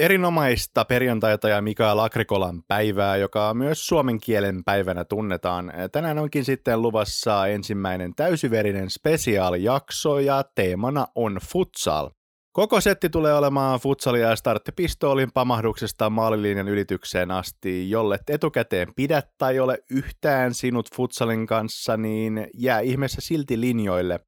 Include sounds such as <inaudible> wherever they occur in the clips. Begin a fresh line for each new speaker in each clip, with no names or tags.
Erinomaista perjantaita ja Mikael Agrikolan päivää, joka myös suomen kielen päivänä tunnetaan. Tänään onkin sitten luvassa ensimmäinen täysiverinen spesiaalijakso ja teemana on futsal. Koko setti tulee olemaan futsalia ja starttipistoolin pamahduksesta maalilinjan ylitykseen asti. Jollet etukäteen pidä tai ole yhtään sinut futsalin kanssa, niin jää ihmeessä silti linjoille.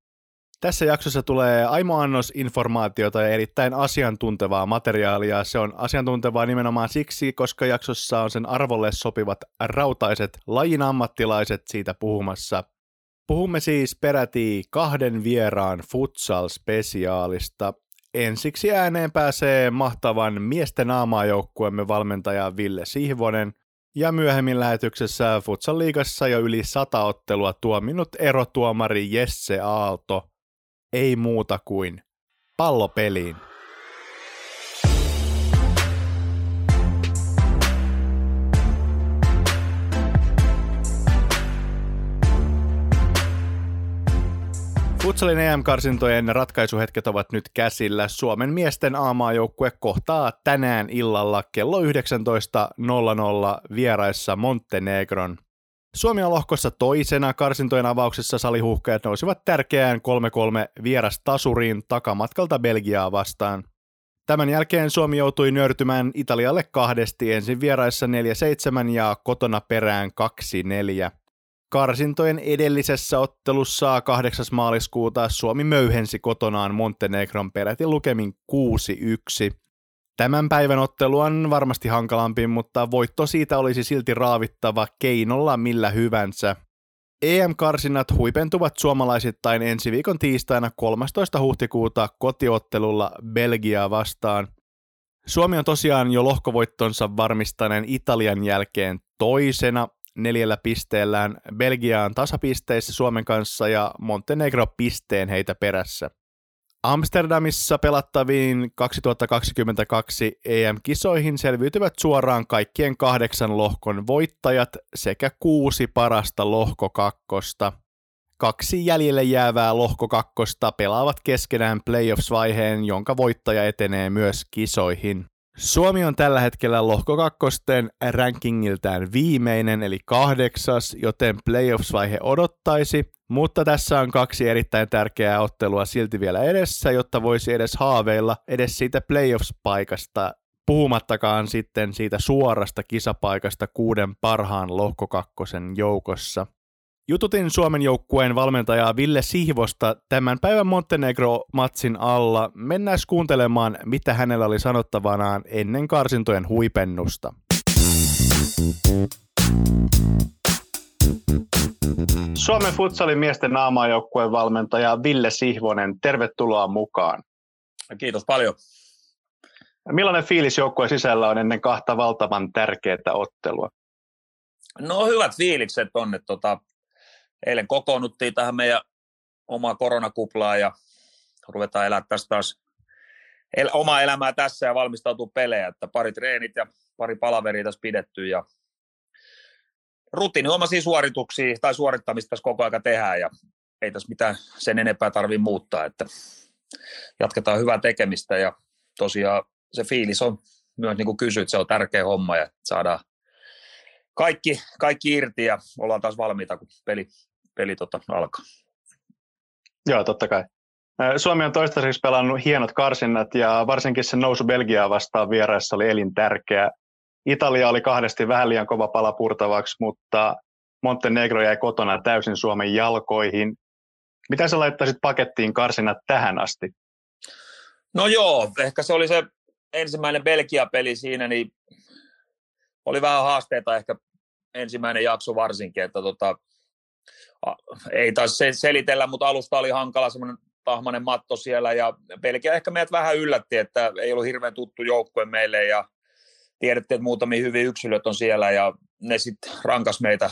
Tässä jaksossa tulee aimo annos informaatiota ja erittäin asiantuntevaa materiaalia. Se on asiantuntevaa nimenomaan siksi, koska jaksossa on sen arvolle sopivat rautaiset lajin ammattilaiset siitä puhumassa. Puhumme siis peräti kahden vieraan futsal-spesiaalista. Ensiksi ääneen pääsee mahtavan miesten aamaajoukkuemme valmentaja Ville Sihvonen, ja myöhemmin lähetyksessä Futsal-liigassa jo yli sata ottelua tuominut erotuomari Jesse Aalto – ei muuta kuin pallopeliin. Futsalin EM-karsintojen ratkaisuhetket ovat nyt käsillä. Suomen miesten aamaajoukkue kohtaa tänään illalla kello 19.00 vieraissa Montenegron. Suomi on lohkossa toisena. Karsintojen avauksessa salihuhkajat nousivat tärkeään 3-3 vieras tasuriin takamatkalta Belgiaa vastaan. Tämän jälkeen Suomi joutui nöyrtymään Italialle kahdesti ensin vieraissa 4-7 ja kotona perään 2-4. Karsintojen edellisessä ottelussa 8. maaliskuuta Suomi möyhensi kotonaan Montenegron peräti lukemin 6-1. Tämän päivän ottelu on varmasti hankalampi, mutta voitto siitä olisi silti raavittava keinolla millä hyvänsä. EM-karsinnat huipentuvat suomalaisittain ensi viikon tiistaina 13. huhtikuuta kotiottelulla Belgiaa vastaan. Suomi on tosiaan jo lohkovoittonsa varmistaneen Italian jälkeen toisena neljällä pisteellään. Belgiaan tasapisteissä Suomen kanssa ja Montenegro pisteen heitä perässä. Amsterdamissa pelattaviin 2022 EM-kisoihin selviytyvät suoraan kaikkien kahdeksan lohkon voittajat sekä kuusi parasta lohkokakkosta. Kaksi jäljelle jäävää lohkokakkosta pelaavat keskenään playoffs-vaiheen, jonka voittaja etenee myös kisoihin. Suomi on tällä hetkellä lohkokakkosten rankingiltään viimeinen eli kahdeksas, joten playoffs-vaihe odottaisi, mutta tässä on kaksi erittäin tärkeää ottelua silti vielä edessä, jotta voisi edes haaveilla edes siitä playoffs-paikasta, puhumattakaan sitten siitä suorasta kisapaikasta kuuden parhaan lohkokakkosen joukossa. Jututin Suomen joukkueen valmentajaa Ville Sihvosta tämän päivän Montenegro-matsin alla. Mennään kuuntelemaan, mitä hänellä oli sanottavanaan ennen karsintojen huipennusta. Suomen futsalin miesten naamaajoukkueen valmentaja Ville Sihvonen, tervetuloa mukaan.
Kiitos paljon.
Millainen fiilis joukkueen sisällä on ennen kahta valtavan tärkeää ottelua?
No hyvät fiilikset on, että tota, eilen kokoonnuttiin tähän meidän omaa koronakuplaa ja ruvetaan elää tästä taas el- omaa elämää tässä ja valmistautuu pelejä, että pari treenit ja pari palaveria tässä pidetty ja rutiiniomaisia suorituksia tai suorittamista tässä koko aika tehdään ja ei tässä mitään sen enempää tarvi muuttaa, että jatketaan hyvää tekemistä ja tosiaan se fiilis on myös niin kuin kysyit, se on tärkeä homma ja saadaan kaikki, kaikki irti ja ollaan taas valmiita, kun peli, peli tota, alkaa.
Joo, totta kai. Suomi on toistaiseksi pelannut hienot karsinnat ja varsinkin se nousu Belgiaa vastaan vieraissa oli elintärkeä. Italia oli kahdesti vähän liian kova pala purtavaksi, mutta Montenegro jäi kotona täysin Suomen jalkoihin. Mitä sä laittaisit pakettiin karsinat tähän asti?
No joo, ehkä se oli se ensimmäinen Belgia-peli siinä, niin oli vähän haasteita ehkä ensimmäinen jakso varsinkin, että tota, ei taas selitellä, mutta alusta oli hankala semmoinen tahmanen matto siellä ja Belgia ehkä meidät vähän yllätti, että ei ollut hirveän tuttu joukkue meille ja tiedettiin, että muutamia hyviä yksilöt on siellä ja ne sitten rankas meitä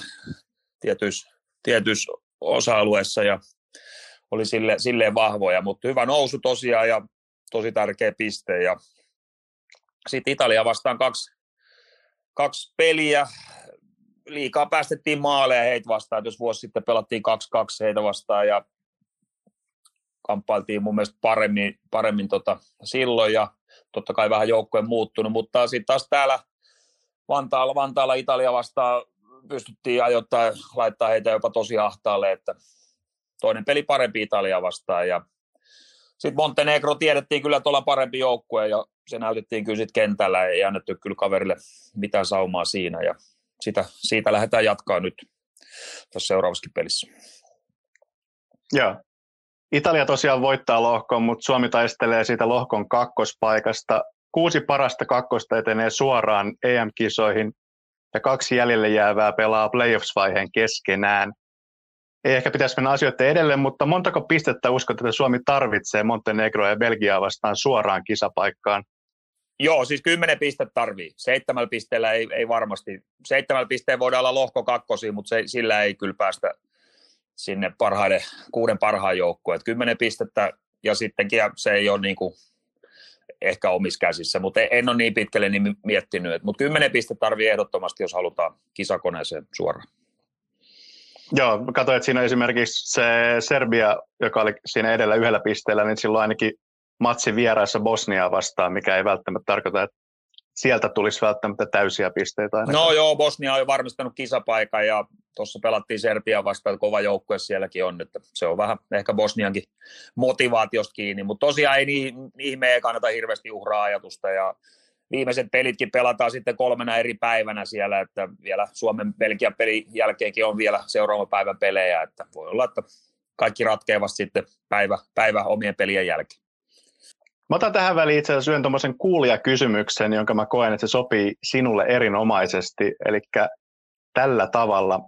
tietyissä, tietyissä osa-alueissa ja oli sille, silleen vahvoja, mutta hyvä nousu tosiaan ja tosi tärkeä piste ja sitten Italia vastaan kaksi, kaksi peliä, liikaa päästettiin maaleja heitä vastaan, jos vuosi sitten pelattiin 2-2 heitä vastaan ja kamppailtiin mun mielestä paremmin, paremmin tota silloin ja totta kai vähän joukkojen muuttunut, mutta sitten taas täällä Vantaalla, Vantaalla Italia vastaan pystyttiin ajoittain laittaa heitä jopa tosi ahtaalle, että toinen peli parempi Italia vastaan ja sitten Montenegro tiedettiin kyllä, tuolla parempi joukkue ja se näytettiin kyllä sitten kentällä, ei annettu kyllä kaverille mitään saumaa siinä ja sitä, siitä lähdetään jatkaa nyt tässä seuraavassakin pelissä.
Joo. Italia tosiaan voittaa lohkon, mutta Suomi taistelee siitä lohkon kakkospaikasta. Kuusi parasta kakkosta etenee suoraan EM-kisoihin ja kaksi jäljelle jäävää pelaa playoffs-vaiheen keskenään. Ei ehkä pitäisi mennä asioiden edelleen, mutta montako pistettä uskot, että Suomi tarvitsee Montenegroa ja Belgiaa vastaan suoraan kisapaikkaan?
Joo, siis kymmenen pistettä tarvii. Seitsemällä pisteellä ei, ei varmasti. Seitsemällä pisteen voidaan olla lohko kakkosi, mutta se, sillä ei kyllä päästä sinne parhaiden, kuuden parhaan joukkoon. Kymmenen pistettä ja sittenkin se ei ole niin kuin ehkä omissa käsissä, mutta en ole niin pitkälle niin miettinyt. Mutta kymmenen pistettä tarvii ehdottomasti, jos halutaan kisakoneeseen suoraan.
Joo, katsoin, että siinä esimerkiksi se Serbia, joka oli siinä edellä yhdellä pisteellä, niin silloin ainakin matsi vieraissa Bosniaa vastaan, mikä ei välttämättä tarkoita, että sieltä tulisi välttämättä täysiä pisteitä.
Ainakaan. No joo, Bosnia on jo varmistanut kisapaikan ja tuossa pelattiin Serbia vastaan, kova joukkue sielläkin on, että se on vähän ehkä Bosniankin motivaatiosta kiinni, mutta tosiaan ei niin ihmeen kannata hirveästi uhraa ajatusta ja viimeiset pelitkin pelataan sitten kolmena eri päivänä siellä, että vielä Suomen Belgian pelin jälkeenkin on vielä seuraava päivän pelejä, että voi olla, että kaikki ratkeavat sitten päivä, päivä omien pelien jälkeen.
Mä otan tähän väliin itse asiassa syön tuommoisen kuulijakysymyksen, jonka mä koen, että se sopii sinulle erinomaisesti, eli tällä tavalla.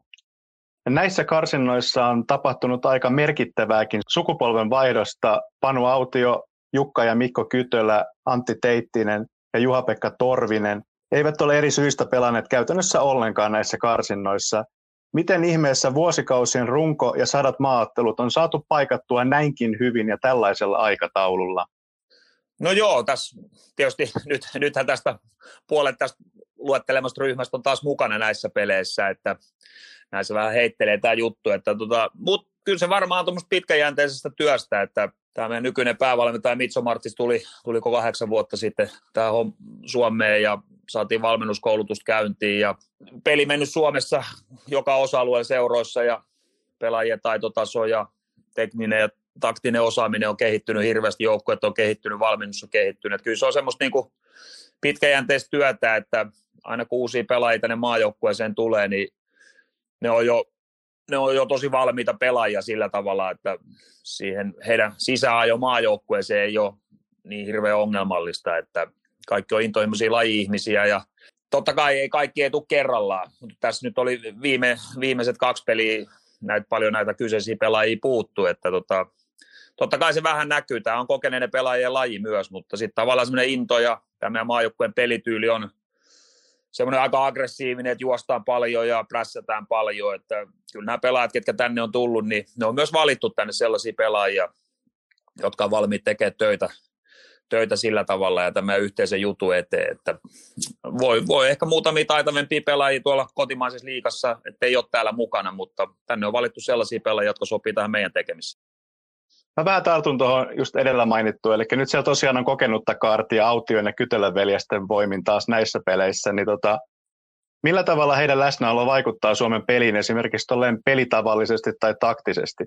Näissä karsinnoissa on tapahtunut aika merkittävääkin sukupolven vaihdosta. Panu Autio, Jukka ja Mikko Kytölä, Antti Teittinen ja Juha-Pekka Torvinen eivät ole eri syistä pelanneet käytännössä ollenkaan näissä karsinnoissa. Miten ihmeessä vuosikausien runko ja sadat maattelut on saatu paikattua näinkin hyvin ja tällaisella aikataululla?
No joo, tässä tietysti <laughs> nyt, nythän tästä puolet tästä luettelemasta ryhmästä on taas mukana näissä peleissä, että näissä vähän heittelee tämä juttu, että tota, mutta kyllä se varmaan on pitkäjänteisestä työstä, että tämä meidän nykyinen päävalmentaja Mitso Martis tuli, tuli kahdeksan vuotta sitten tähän Suomeen ja saatiin valmennuskoulutusta käyntiin ja peli mennyt Suomessa joka osa-alueen seuroissa ja pelaajien taitotaso ja tekninen ja taktinen osaaminen on kehittynyt hirveästi, joukkueet on kehittynyt, valmennus on kehittynyt. Että kyllä se on semmoista niin kuin pitkäjänteistä työtä, että aina kun uusia pelaajia tänne maajoukkueeseen tulee, niin ne on jo ne on jo tosi valmiita pelaajia sillä tavalla, että siihen heidän sisäajo maajoukkueeseen ei ole niin hirveän ongelmallista, että kaikki on intohimoisia laji-ihmisiä ja totta kai ei kaikki ei tule kerrallaan, mutta tässä nyt oli viime, viimeiset kaksi peliä, näitä paljon näitä kyseisiä pelaajia puuttu, että tota, totta kai se vähän näkyy, tämä on kokeneiden pelaajien laji myös, mutta sitten tavallaan semmoinen into ja tämä maajoukkueen pelityyli on semmoinen aika aggressiivinen, että juostaan paljon ja prässätään paljon, että kyllä nämä pelaajat, ketkä tänne on tullut, niin ne on myös valittu tänne sellaisia pelaajia, jotka on valmiit tekemään töitä, töitä sillä tavalla ja tämä yhteisen jutu eteen, että voi, voi ehkä muutamia taitavempia pelaajia tuolla kotimaisessa liikassa, että ei ole täällä mukana, mutta tänne on valittu sellaisia pelaajia, jotka sopii tähän meidän tekemiseen.
Mä vähän tartun tuohon just edellä mainittuun, eli nyt siellä tosiaan on kokenutta kaartia Autioin ja Kytelän veljesten voimin taas näissä peleissä, niin tota, millä tavalla heidän läsnäolo vaikuttaa Suomen peliin esimerkiksi tolleen pelitavallisesti tai taktisesti?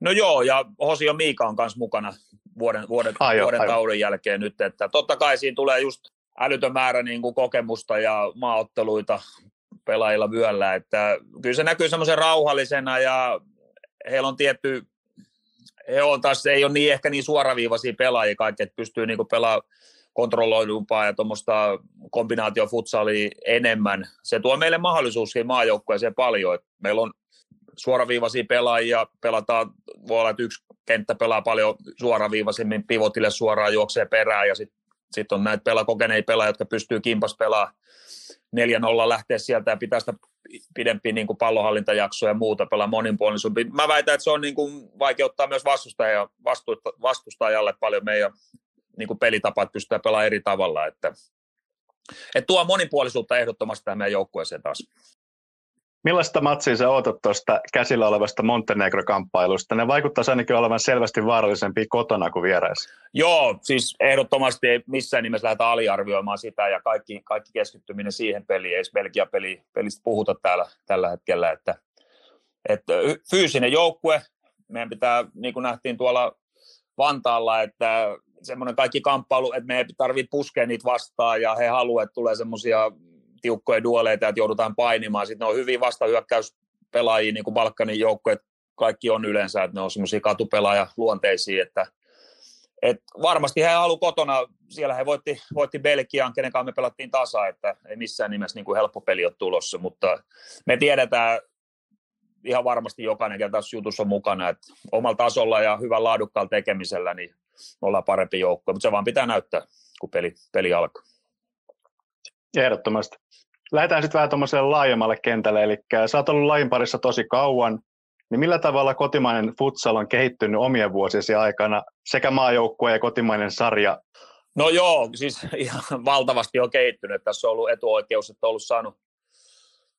No joo, ja Hosio Miika on kanssa mukana vuoden, vuoden, ai vuoden jo, taudin jälkeen nyt, että totta kai siinä tulee just älytön määrä niin kuin kokemusta ja maaotteluita pelaajilla vyöllä, että kyllä se näkyy semmoisen rauhallisena ja heillä on tietty on taas, ei ole niin ehkä niin suoraviivaisia pelaajia kaikki, että pystyy niin pelaamaan kontrolloidumpaa ja tuommoista kombinaatiofutsalia enemmän. Se tuo meille mahdollisuuksia maajoukkueeseen paljon. Että meillä on suoraviivaisia pelaajia, pelataan, voi olla, että yksi kenttä pelaa paljon suoraviivaisemmin, pivotille suoraan juoksee perään ja sitten sit on näitä pela, kokeneita pelaajia, jotka pystyy kimpas pelaamaan 4-0 lähteä sieltä ja pitää sitä pidempi niin kuin pallonhallintajaksoja ja muuta pelaa monipuolisuus. Mä väitän, että se on niin kuin, vaikeuttaa myös vastustaja, vastustajalle paljon meidän niin kuin pelitapa, että pystytään pelaamaan eri tavalla. Että, että tuo monipuolisuutta ehdottomasti tähän meidän joukkueeseen taas.
Millaista matsia sä ootat tuosta käsillä olevasta Montenegro-kamppailusta? Ne vaikuttaa ainakin olevan selvästi vaarallisempia kotona kuin vieraissa.
Joo, siis ehdottomasti ei missään nimessä lähdetä aliarvioimaan sitä ja kaikki, kaikki keskittyminen siihen peliin, ei Belgia-peli, pelistä puhuta täällä tällä hetkellä, että, että fyysinen joukkue, meidän pitää, niin kuin nähtiin tuolla Vantaalla, että semmoinen kaikki kamppailu, että me ei tarvitse puskea niitä vastaan ja he haluavat, että tulee semmoisia tiukkoja duoleita, että joudutaan painimaan. Sitten ne on hyvin vastahyökkäyspelaajia, niin kuin Balkanin joukkueet kaikki on yleensä, että ne on semmoisia katupelaaja luonteisia, että et varmasti he haluavat kotona, siellä he voitti, voitti Belgian, kenen kanssa me pelattiin tasa, että ei missään nimessä niin kuin helppo peli ole tulossa, mutta me tiedetään ihan varmasti jokainen, ketä tässä jutussa on mukana, että omalla tasolla ja hyvän laadukkaalla tekemisellä, niin me ollaan parempi joukko, mutta se vaan pitää näyttää, kun peli, peli alkaa.
Ehdottomasti. Lähdetään sitten vähän tuommoiselle laajemmalle kentälle, eli sä oot ollut lajin parissa tosi kauan, niin millä tavalla kotimainen futsal on kehittynyt omien vuosiesi aikana, sekä maajoukkue ja kotimainen sarja?
No joo, siis ihan valtavasti on kehittynyt. Tässä on ollut etuoikeus, että on ollut saanut,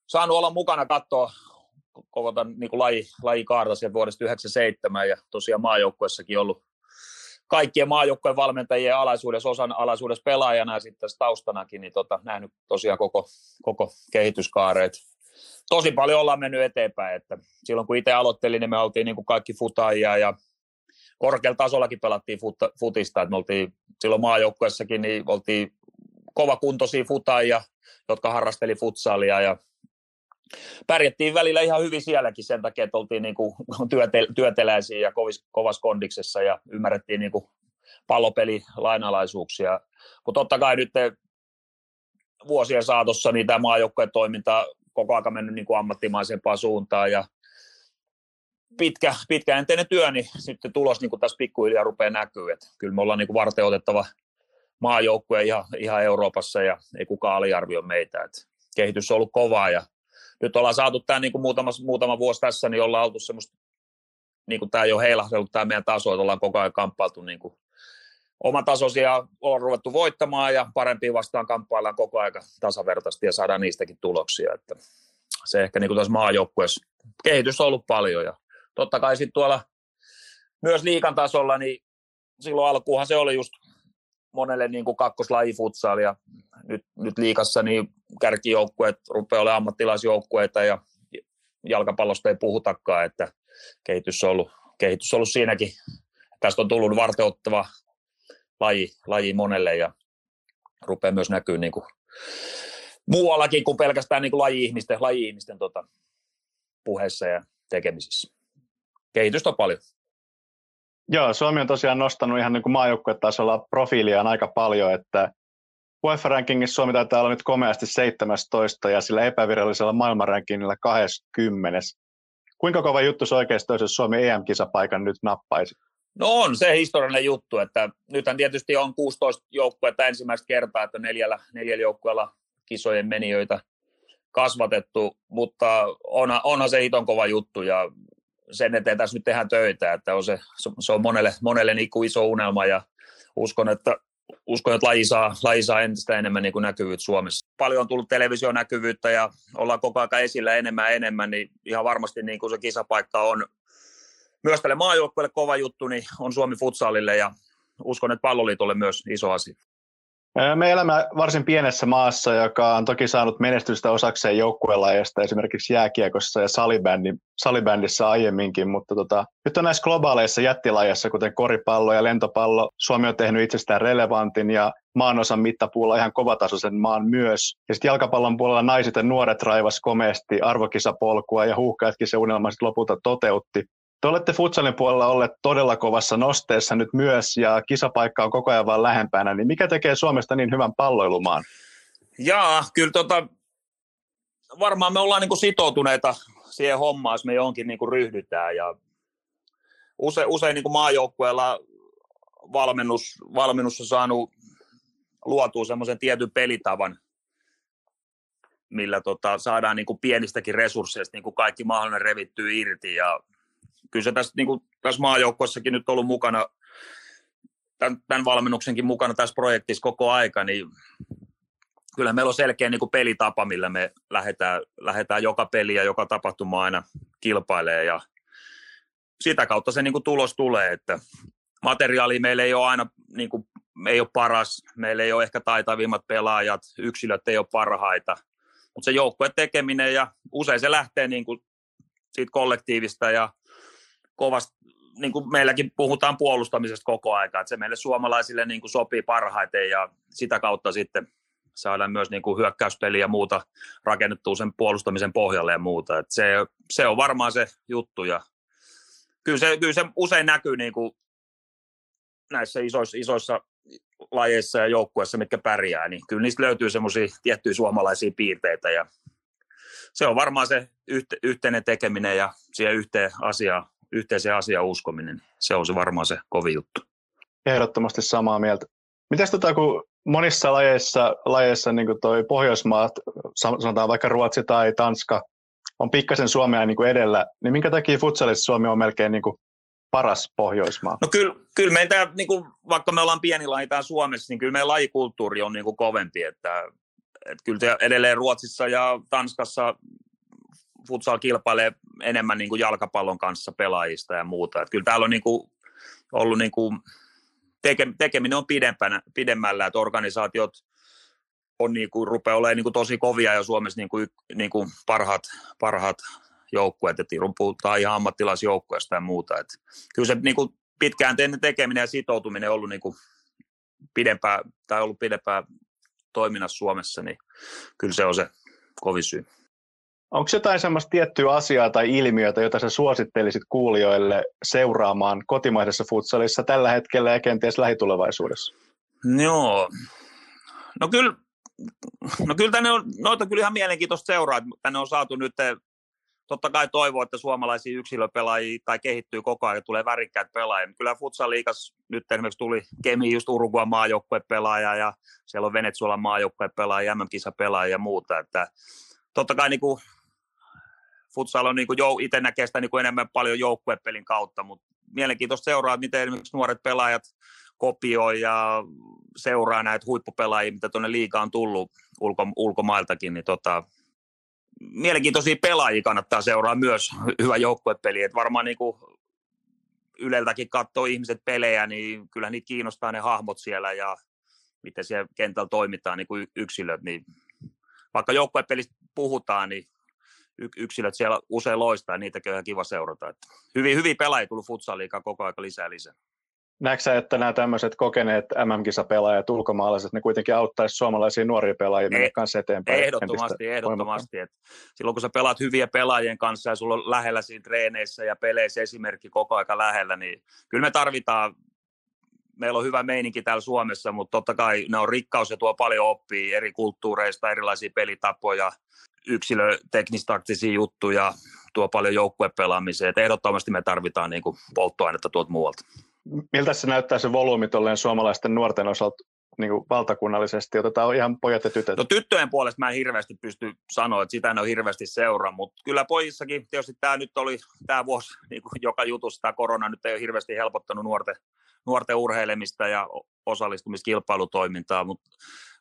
saanut olla mukana katsoa koko tämän niin laji, lajikaarta sieltä vuodesta 1997 ja tosiaan maajoukkuessakin ollut kaikkien maajoukkojen valmentajien alaisuudessa, osan alaisuudessa pelaajana ja sitten taustanakin, niin tota, nähnyt tosiaan koko, koko kehityskaareet. Tosi paljon ollaan mennyt eteenpäin, että silloin kun itse aloittelin, niin me oltiin niin kuin kaikki futaajia ja korkealla tasollakin pelattiin fut, futista, että me oltiin silloin maajoukkuessakin, niin oltiin kovakuntoisia futaajia, jotka harrasteli futsalia ja pärjättiin välillä ihan hyvin sielläkin sen takia, että oltiin niin kuin työte, työteläisiä ja kovis, kovassa kondiksessa ja ymmärrettiin niin kuin pallopeli lainalaisuuksia. Mutta totta kai nyt vuosien saatossa niin tämä maajoukkojen toiminta koko ajan mennyt niin kuin ammattimaisempaan suuntaan ja pitkä, pitkäjänteinen työ, niin sitten tulos niin kuin tässä pikkuhiljaa rupeaa näkyy. Kyllä me ollaan niin kuin varteutettava maajoukkue ihan, ihan Euroopassa ja ei kukaan aliarvioi meitä. Että kehitys on ollut kovaa ja nyt ollaan saatu tämä niin muutama, muutama vuosi tässä, niin ollaan oltu semmoista, niin kuin tämä ei ole heilahdellut tämä meidän taso, että ollaan koko ajan kamppailtu niin kuin oma tasoisia on ruvettu voittamaan ja parempiin vastaan kamppaillaan koko ajan tasavertaisesti ja saadaan niistäkin tuloksia. Että se ehkä niin kuin tässä maajoukkueessa kehitys on ollut paljon ja totta kai sitten tuolla myös liikan tasolla, niin silloin alkuunhan se oli just monelle niin kuin kakkoslaji nyt, nyt liikassa niin kärkijoukkueet rupeaa olemaan ammattilaisjoukkueita ja jalkapallosta ei puhutakaan, että kehitys on ollut, kehitys on ollut siinäkin. Tästä on tullut varteuttava laji, laji monelle ja rupeaa myös näkyy niin kuin muuallakin kuin pelkästään niin kuin laji-ihmisten, laji-ihmisten tota, puheissa ja tekemisissä. Kehitystä on paljon.
Joo, Suomi on tosiaan nostanut ihan niin kuin maajoukkuetasolla profiiliaan aika paljon, että UEFA-rankingissa Suomi taitaa olla nyt komeasti 17 ja sillä epävirallisella maailmanrankingilla 20. Kuinka kova juttu se oikeasti olisi, jos Suomi EM-kisapaikan nyt nappaisi?
No on se historiallinen juttu, että nythän tietysti on 16 joukkuetta ensimmäistä kertaa, että neljällä, neljällä joukkueella kisojen menijöitä kasvatettu, mutta onhan, onhan se hiton kova juttu ja sen eteen tässä nyt tehdään töitä, että on se, se on monelle, monelle niin kuin iso unelma ja uskon, että uskon, että laji saa, laji saa entistä enemmän niin kuin näkyvyyttä Suomessa. Paljon on tullut televisionäkyvyyttä ja ollaan koko ajan esillä enemmän ja enemmän, niin ihan varmasti niin kuin se kisapaikka on myös tälle maajoukkueelle kova juttu, niin on Suomi futsalille ja uskon, että palloliitolle myös iso asia.
Me elämme varsin pienessä maassa, joka on toki saanut menestystä osakseen joukkuelajeista, esimerkiksi jääkiekossa ja salibändi, salibändissä aiemminkin, mutta tota, nyt on näissä globaaleissa jättilajeissa, kuten koripallo ja lentopallo, Suomi on tehnyt itsestään relevantin ja maanosan mittapuulla ihan kovatasoisen maan myös. Ja sitten jalkapallon puolella naiset ja nuoret raivas komeasti arvokisapolkua ja huuhkajatkin se unelma sitten lopulta toteutti. Te olette futsalin puolella olleet todella kovassa nosteessa nyt myös ja kisapaikka on koko ajan vaan lähempänä, niin mikä tekee Suomesta niin hyvän palloilumaan?
Jaa, kyllä tota, varmaan me ollaan niin kuin sitoutuneita siihen hommaan, jos me johonkin niin kuin ryhdytään ja usein, usein niin kuin maajoukkueella valmennus, valmennus on saanut luotua semmoisen tietyn pelitavan, millä tota, saadaan niin kuin pienistäkin resursseista niin kuin kaikki mahdollinen revittyy irti ja kyllä se tässä, niin kuin, tässä maajoukkuessakin nyt ollut mukana, tämän, tämän valmennuksenkin mukana tässä projektissa koko aika, niin kyllä meillä on selkeä niin kuin pelitapa, millä me lähdetään, lähdetään joka peli ja joka tapahtuma aina kilpailee ja sitä kautta se niin kuin tulos tulee, että materiaali meillä ei ole aina niin kuin, ei ole paras, meillä ei ole ehkä taitavimmat pelaajat, yksilöt ei ole parhaita, mutta se joukkue tekeminen ja usein se lähtee niin kuin siitä kollektiivista ja kovasta, niin kuin meilläkin puhutaan puolustamisesta koko aika, että se meille suomalaisille niin kuin sopii parhaiten ja sitä kautta sitten saadaan myös niin kuin hyökkäyspeliä ja muuta rakennettua sen puolustamisen pohjalle ja muuta. että se, se on varmaan se juttu ja kyllä se, kyllä se usein näkyy niin kuin näissä isoissa, isoissa lajeissa ja joukkueissa, mitkä pärjää, niin kyllä niistä löytyy semmoisia tiettyjä suomalaisia piirteitä ja se on varmaan se yhte, yhteinen tekeminen ja siihen yhteen asiaan, yhteiseen asiaan uskominen. Se on se varmaan se kovin juttu.
Ehdottomasti samaa mieltä. Mitäs tota, kun monissa lajeissa, lajeissa niin kuin toi Pohjoismaat, sanotaan vaikka Ruotsi tai Tanska, on pikkasen Suomea niin kuin edellä, niin minkä takia futsalissa Suomi on melkein niin kuin paras Pohjoismaa?
No kyllä, kyllä meitä, niin kuin, vaikka me ollaan pieni laji täällä Suomessa, niin kyllä meidän lajikulttuuri on niin kuin kovempi, että, että kyllä edelleen Ruotsissa ja Tanskassa futsal kilpailee enemmän niin kuin jalkapallon kanssa pelaajista ja muuta. Että kyllä täällä on niin kuin ollut niin kuin teke, tekeminen on pidempänä, pidemmällä, että organisaatiot on niin kuin, rupeaa olemaan niin kuin tosi kovia ja Suomessa niin kuin, niin kuin parhaat, parhaat joukkueet, että puhutaan ihan ammattilaisjoukkueesta ja muuta. Että kyllä se niin kuin pitkään tekeminen ja sitoutuminen on ollut niin kuin pidempää, tai ollut pidempää toiminnassa Suomessa, niin kyllä se on se kovin syy.
Onko jotain semmoista tiettyä asiaa tai ilmiötä, jota sä suosittelisit kuulijoille seuraamaan kotimaisessa futsalissa tällä hetkellä ja kenties lähitulevaisuudessa?
Joo. No kyllä, no kyllä tänne on, noita kyllä ihan mielenkiintoista seuraa, tänne on saatu nyt totta kai toivoo, että suomalaisia yksilöpelaajia tai kehittyy koko ajan, tulee värikkäät pelaajia. Kyllä Futsal liikas nyt esimerkiksi tuli Kemi just Uruguan maajoukkuepelaaja ja siellä on Venezuelan maajoukkuepelaaja, MM-kisapelaaja ja muuta. Että totta kai niin kuin futsal on niin kuin jou, itse näkee sitä niin kuin enemmän paljon joukkuepelin kautta, mutta mielenkiintoista seuraa, miten esimerkiksi nuoret pelaajat kopioi ja seuraa näitä huippupelaajia, mitä tuonne liikaan on tullut ulko, ulkomailtakin, niin tota, mielenkiintoisia pelaajia kannattaa seuraa myös. Hyvä joukkuepeli, että varmaan niin kuin Yleltäkin katsoo ihmiset pelejä, niin kyllä niitä kiinnostaa ne hahmot siellä ja miten siellä kentällä toimitaan niin kuin yksilöt, niin vaikka joukkuepelistä puhutaan, niin yksilöt siellä usein loistaa, niitäkin on ihan kiva seurata. Että hyvin, hyvin pelaajia tullut futsaliikaa koko aika lisää lisää.
Näetkö että nämä tämmöiset kokeneet MM-kisapelaajat, ulkomaalaiset, ne kuitenkin auttaisi suomalaisia nuoria pelaajia mennä kanssa eteenpäin?
Ehdottomasti, ehdottomasti. Että silloin kun sä pelaat hyviä pelaajien kanssa ja sulla on lähellä siinä treeneissä ja peleissä esimerkki koko aika lähellä, niin kyllä me tarvitaan meillä on hyvä meininki täällä Suomessa, mutta totta kai ne on rikkaus ja tuo paljon oppii eri kulttuureista, erilaisia pelitapoja, yksilöteknistaktisia juttuja, tuo paljon joukkuepelaamiseen. Et ehdottomasti me tarvitaan niin kuin polttoainetta tuolta muualta.
Miltä se näyttää se volyymi suomalaisten nuorten osalta niin kuin valtakunnallisesti? Otetaan ihan pojat ja tytöt.
No tyttöjen puolesta mä en hirveästi pysty sanoa, että sitä en ole hirveästi seuraa, mutta kyllä pojissakin, tietysti tämä nyt oli tämä vuosi <laughs> niin kuin joka jutussa, tämä korona nyt ei ole hirveästi helpottanut nuorten, nuorten urheilemista ja osallistumiskilpailutoimintaa, mutta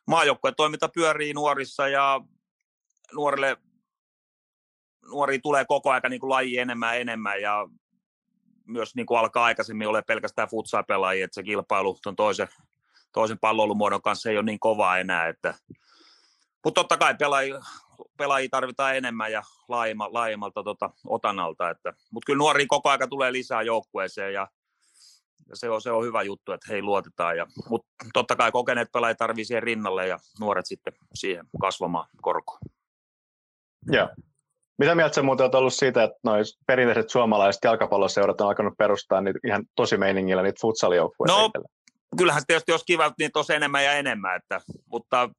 maajoukkueen toiminta pyörii nuorissa ja nuorille nuori tulee koko ajan niin kuin laji enemmän ja enemmän ja myös niin kuin alkaa aikaisemmin ole pelkästään futsal-pelaajia, että se kilpailu on toisen, toisen pallolumuodon kanssa ei ole niin kovaa enää. Että, mutta totta kai pelaajia, pelaajia tarvitaan enemmän ja laajemmalta, laajemmalta tota, otanalta. Että, mutta kyllä nuori koko ajan tulee lisää joukkueeseen ja, ja se, on, se on hyvä juttu, että hei luotetaan. Ja, mutta totta kai kokeneet pelaajat tarvitsevat siihen rinnalle ja nuoret sitten siihen kasvamaan korkoon.
Joo. Mitä mieltä sä muuten olet ollut siitä, että noin perinteiset suomalaiset jalkapalloseurat on alkanut perustaa niitä ihan tosi meiningillä niitä futsalijoukkueita?
No, kyllähän tietysti jos kiva, niin tosi enemmän ja enemmän, että, mutta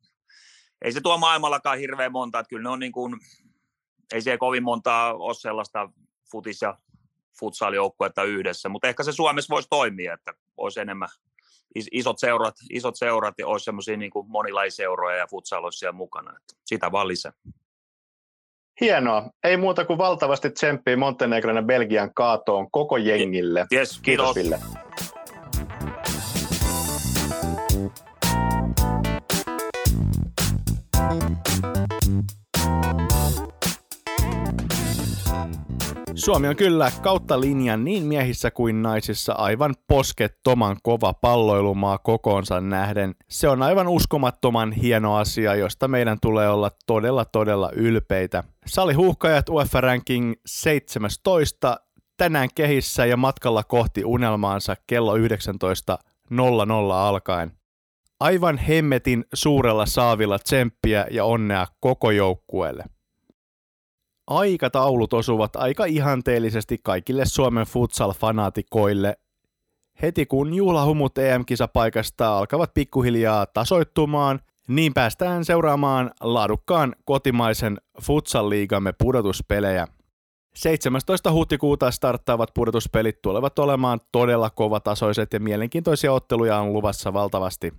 ei se tuo maailmallakaan hirveän monta, että kyllä ne on niin kuin, ei se kovin montaa ole sellaista futis- ja futsalijoukkuetta yhdessä, mutta ehkä se Suomessa voisi toimia, että olisi enemmän isot seurat, isot seurat ja olisi semmoisia niin monilaiseuroja ja futsal olisi siellä mukana, että sitä vaan lisää.
Hienoa. Ei muuta kuin valtavasti tsemppiä Montenegron ja Belgian kaatoon koko jengille.
Yes, kiitos. kiitos Ville.
Suomi on kyllä kautta linjan niin miehissä kuin naisissa aivan poskettoman kova palloilumaa kokoonsa nähden. Se on aivan uskomattoman hieno asia, josta meidän tulee olla todella todella ylpeitä. Salihuuhkajat UEFA Ranking 17 tänään kehissä ja matkalla kohti unelmaansa kello 19.00 alkaen. Aivan hemmetin suurella saavilla tsemppiä ja onnea koko joukkueelle aikataulut osuvat aika ihanteellisesti kaikille Suomen futsal-fanaatikoille. Heti kun juhlahumut EM-kisapaikasta alkavat pikkuhiljaa tasoittumaan, niin päästään seuraamaan laadukkaan kotimaisen futsal-liigamme pudotuspelejä. 17. huhtikuuta starttaavat pudotuspelit tulevat olemaan todella kovatasoiset ja mielenkiintoisia otteluja on luvassa valtavasti.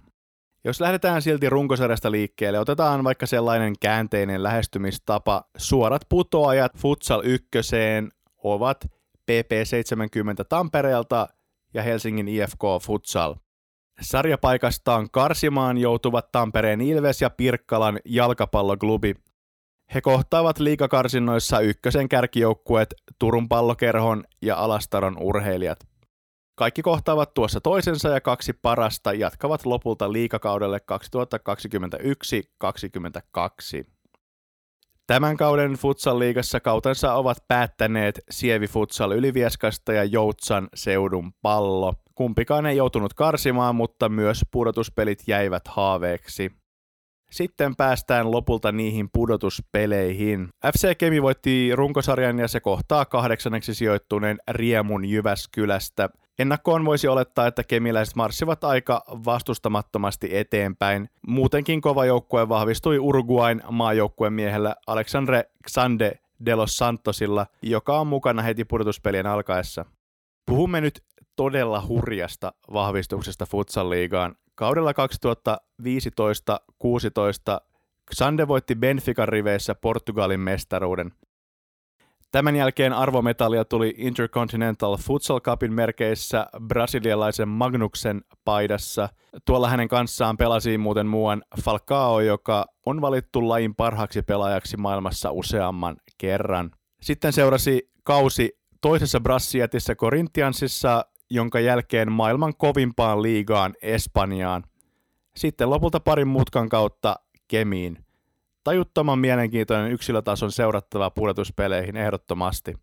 Jos lähdetään silti runkosarjasta liikkeelle, otetaan vaikka sellainen käänteinen lähestymistapa. Suorat putoajat Futsal ykköseen ovat PP70 Tampereelta ja Helsingin IFK Futsal. Sarjapaikastaan karsimaan joutuvat Tampereen Ilves ja Pirkkalan jalkapalloklubi. He kohtaavat liikakarsinnoissa ykkösen kärkijoukkueet Turun pallokerhon ja Alastaron urheilijat. Kaikki kohtaavat tuossa toisensa ja kaksi parasta jatkavat lopulta liikakaudelle 2021-2022. Tämän kauden Futsal-liigassa kautensa ovat päättäneet Sievi Futsal Ylivieskasta ja Joutsan seudun pallo. Kumpikaan ei joutunut karsimaan, mutta myös pudotuspelit jäivät haaveeksi. Sitten päästään lopulta niihin pudotuspeleihin. FC Kemi voitti runkosarjan ja se kohtaa kahdeksanneksi sijoittuneen Riemun Jyväskylästä. Ennakkoon voisi olettaa, että kemiläiset marssivat aika vastustamattomasti eteenpäin. Muutenkin kova joukkue vahvistui Uruguain maajoukkueen miehellä Alexandre Xande de los Santosilla, joka on mukana heti pudotuspelien alkaessa. Puhumme nyt todella hurjasta vahvistuksesta Futsal-liigaan. Kaudella 2015-16 Xande voitti Benfican riveissä Portugalin mestaruuden. Tämän jälkeen arvometallia tuli Intercontinental Futsal Cupin merkeissä brasilialaisen Magnuksen paidassa. Tuolla hänen kanssaan pelasi muuten muuan Falcao, joka on valittu lajin parhaaksi pelaajaksi maailmassa useamman kerran. Sitten seurasi kausi toisessa Brassiatissa Corinthiansissa, jonka jälkeen maailman kovimpaan liigaan Espanjaan. Sitten lopulta parin mutkan kautta Kemiin. Tajuttoman mielenkiintoinen yksilötason seurattava pudotuspeleihin ehdottomasti.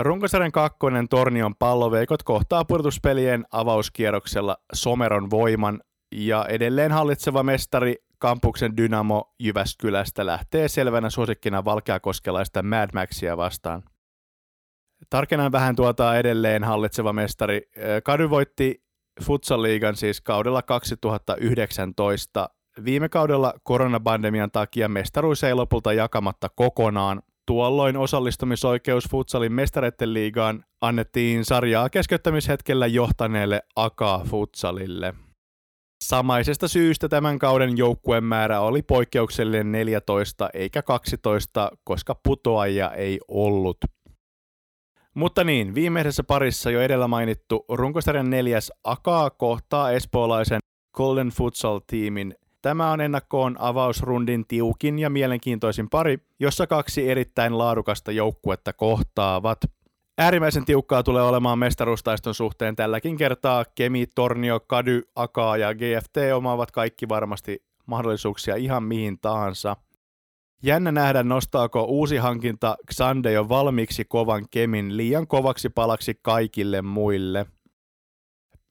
Runkosarjan kakkonen Tornion palloveikot kohtaa pudotuspelien avauskierroksella Someron voiman ja edelleen hallitseva mestari kampuksen Dynamo Jyväskylästä lähtee selvänä suosikkina valkeakoskelaista Mad Maxia vastaan. Tarkennan vähän tuota edelleen hallitseva mestari. Kady voitti Futsal-liigan siis kaudella 2019 Viime kaudella koronapandemian takia mestaruus ei lopulta jakamatta kokonaan. Tuolloin osallistumisoikeus Futsalin mestareiden liigaan annettiin sarjaa keskeyttämishetkellä johtaneelle Aka Futsalille. Samaisesta syystä tämän kauden joukkueen määrä oli poikkeuksellinen 14 eikä 12, koska putoajia ei ollut. Mutta niin, viimeisessä parissa jo edellä mainittu runkosarjan neljäs Aka kohtaa espoolaisen Golden Futsal-tiimin Tämä on ennakkoon avausrundin tiukin ja mielenkiintoisin pari, jossa kaksi erittäin laadukasta joukkuetta kohtaavat. Äärimmäisen tiukkaa tulee olemaan mestaruustaiston suhteen tälläkin kertaa. Kemi, Tornio, Kady, Aka ja GFT omaavat kaikki varmasti mahdollisuuksia ihan mihin tahansa. Jännä nähdä, nostaako uusi hankinta Xande jo valmiiksi kovan Kemin liian kovaksi palaksi kaikille muille –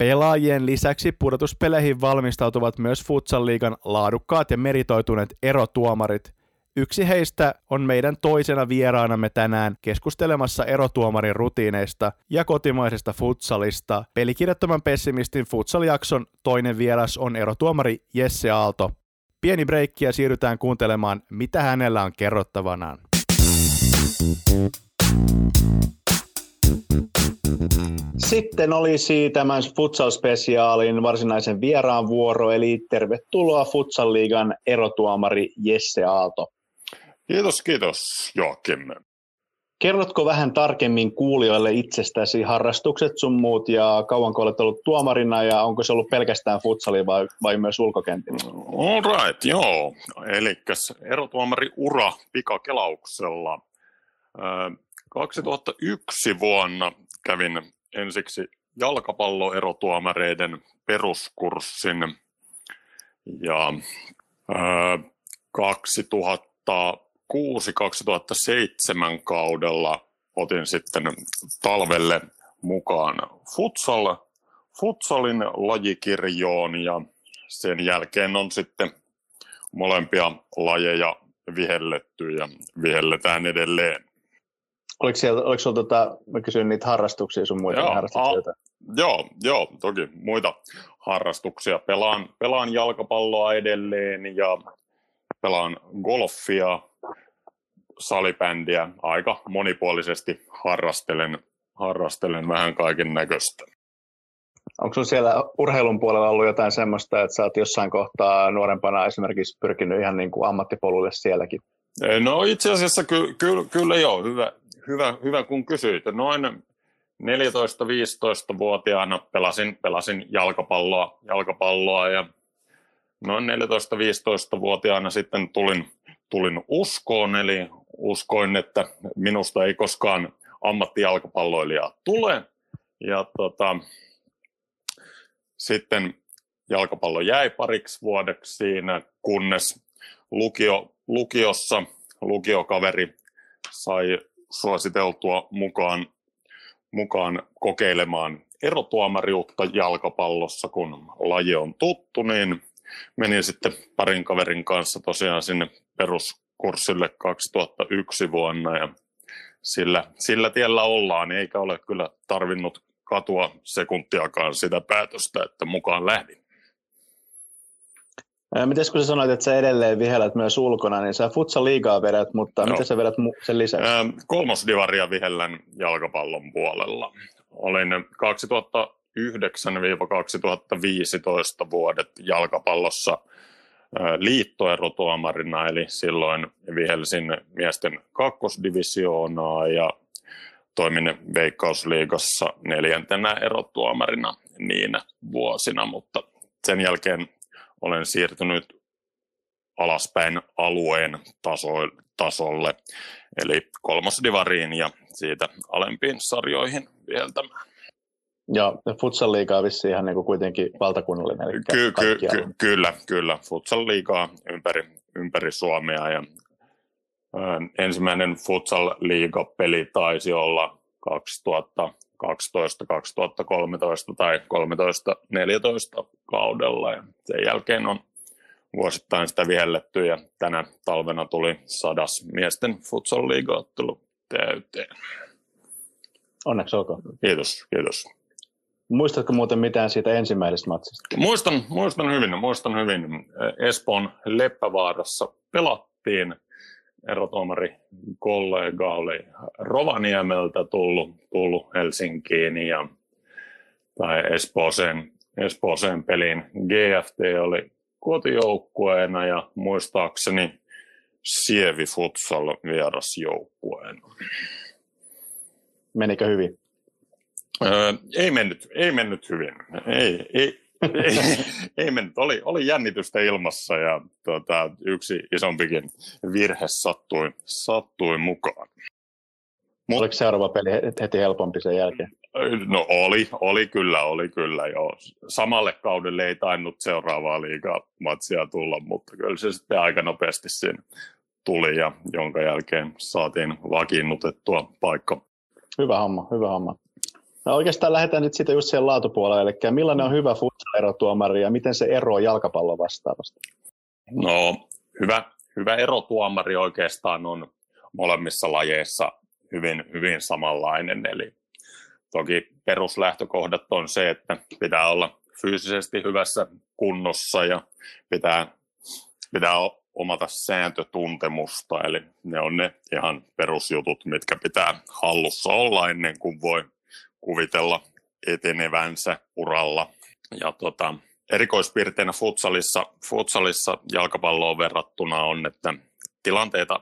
Pelaajien lisäksi pudotuspeleihin valmistautuvat myös Futsal-liigan laadukkaat ja meritoituneet erotuomarit. Yksi heistä on meidän toisena vieraanamme tänään keskustelemassa erotuomarin rutiineista ja kotimaisesta futsalista. Pelikirjattoman pessimistin futsal-jakson toinen vieras on erotuomari Jesse Aalto. Pieni breikki ja siirrytään kuuntelemaan, mitä hänellä on kerrottavanaan.
Sitten olisi tämän futsal-spesiaalin varsinaisen vieraan vuoro, eli tervetuloa Futsal-liigan erotuomari Jesse Aalto.
Kiitos, kiitos Joakim.
Kerrotko vähän tarkemmin kuulijoille itsestäsi harrastukset sun muut ja kauanko olet ollut tuomarina ja onko se ollut pelkästään futsali vai, vai myös ulkokentillä?
All right, joo. Eli erotuomari ura pikakelauksella. 2001 vuonna kävin ensiksi jalkapalloerotuomareiden peruskurssin ja 2006-2007 kaudella otin sitten talvelle mukaan futsal, futsalin lajikirjoon ja sen jälkeen on sitten molempia lajeja vihelletty ja vihelletään edelleen.
Oliko, siellä, oliko sinulla, tota, mä kysyin niitä harrastuksia sun muita joo, harrastuksia? A,
joo, joo, toki muita harrastuksia. Pelaan, pelaan jalkapalloa edelleen ja pelaan golfia, salibändiä. Aika monipuolisesti harrastelen, harrastelen vähän kaiken näköistä.
Onko sinulla siellä urheilun puolella ollut jotain semmoista, että sä oot jossain kohtaa nuorempana esimerkiksi pyrkinyt ihan niin kuin ammattipolulle sielläkin?
No itse asiassa ky- ky- kyllä joo, hyvä, hyvä, hyvä kun kysyit. Noin 14-15-vuotiaana pelasin, pelasin jalkapalloa, jalkapalloa ja noin 14-15-vuotiaana sitten tulin, tulin uskoon, eli uskoin, että minusta ei koskaan ammattijalkapalloilijaa tule. Ja tota, sitten jalkapallo jäi pariksi vuodeksi siinä, kunnes lukio, lukiossa lukiokaveri sai suositeltua mukaan, mukaan kokeilemaan erotuomariutta jalkapallossa, kun laji on tuttu, niin menin sitten parin kaverin kanssa tosiaan sinne peruskurssille 2001 vuonna ja sillä, sillä tiellä ollaan, eikä ole kyllä tarvinnut katua sekuntiakaan sitä päätöstä, että mukaan lähdin.
Miten kun sä sanoit, että sä edelleen vihellät myös ulkona, niin sä futsa liigaa vedät, mutta no. miten sä vedät sen lisäksi?
Kolmosdivaria vihellän jalkapallon puolella. Olin 2009-2015 vuodet jalkapallossa liittoerotuomarina, eli silloin vihelsin miesten kakkosdivisioonaa ja toimin Veikkausliigassa neljäntenä erotuomarina niin vuosina, mutta sen jälkeen olen siirtynyt alaspäin alueen taso, tasolle, eli kolmosdivariin ja siitä alempiin sarjoihin vieltämään.
Ja futsal liigaa vissi ihan niin kuin kuitenkin valtakunnallinen. Eli ky- ky- ky-
kyllä, kyllä. Futsal liigaa ympäri, ympäri Suomea ja ensimmäinen futsal liiga peli taisi olla 2012, 2013 tai 13-14 kaudella ja sen jälkeen on vuosittain sitä vihelletty ja tänä talvena tuli sadas miesten futsal liigaottelu täyteen.
Onneksi olkoon.
Kiitos, kiitos.
Muistatko muuten mitään siitä ensimmäisestä matsista?
Muistan, muistan hyvin, muistan hyvin. Espoon Leppävaarassa pelattiin erotuomari kollega oli Rovaniemeltä tullut, tullut Helsinkiin ja tai Espooseen, Espooseen peliin. GFT oli kotijoukkueena ja muistaakseni Sievi Futsal vierasjoukkueena.
Menikö hyvin?
Öö, ei, mennyt, ei mennyt hyvin. Ei, ei, ei, <laughs> ei mennyt. Oli, oli jännitystä ilmassa ja tuota, yksi isompikin virhe sattui, sattui mukaan.
Mut, Oliko seuraava peli heti helpompi sen jälkeen?
No oli, oli kyllä, oli kyllä joo. Samalle kaudelle ei tainnut seuraavaa liikaa matsia tulla, mutta kyllä se sitten aika nopeasti siinä tuli ja jonka jälkeen saatiin vakiinnutettua paikka.
Hyvä homma, hyvä homma. No oikeastaan lähdetään nyt siitä just siihen laatupuolelle, eli millainen on hyvä futsal-erotuomari ja miten se eroaa jalkapallon vastaavasta?
No hyvä, hyvä erotuomari oikeastaan on molemmissa lajeissa hyvin, hyvin samanlainen, eli toki peruslähtökohdat on se, että pitää olla fyysisesti hyvässä kunnossa ja pitää, pitää omata sääntötuntemusta, eli ne on ne ihan perusjutut, mitkä pitää hallussa olla ennen kuin voi kuvitella etenevänsä uralla. Ja tota, erikoispiirteinä futsalissa, futsalissa jalkapalloon verrattuna on, että tilanteita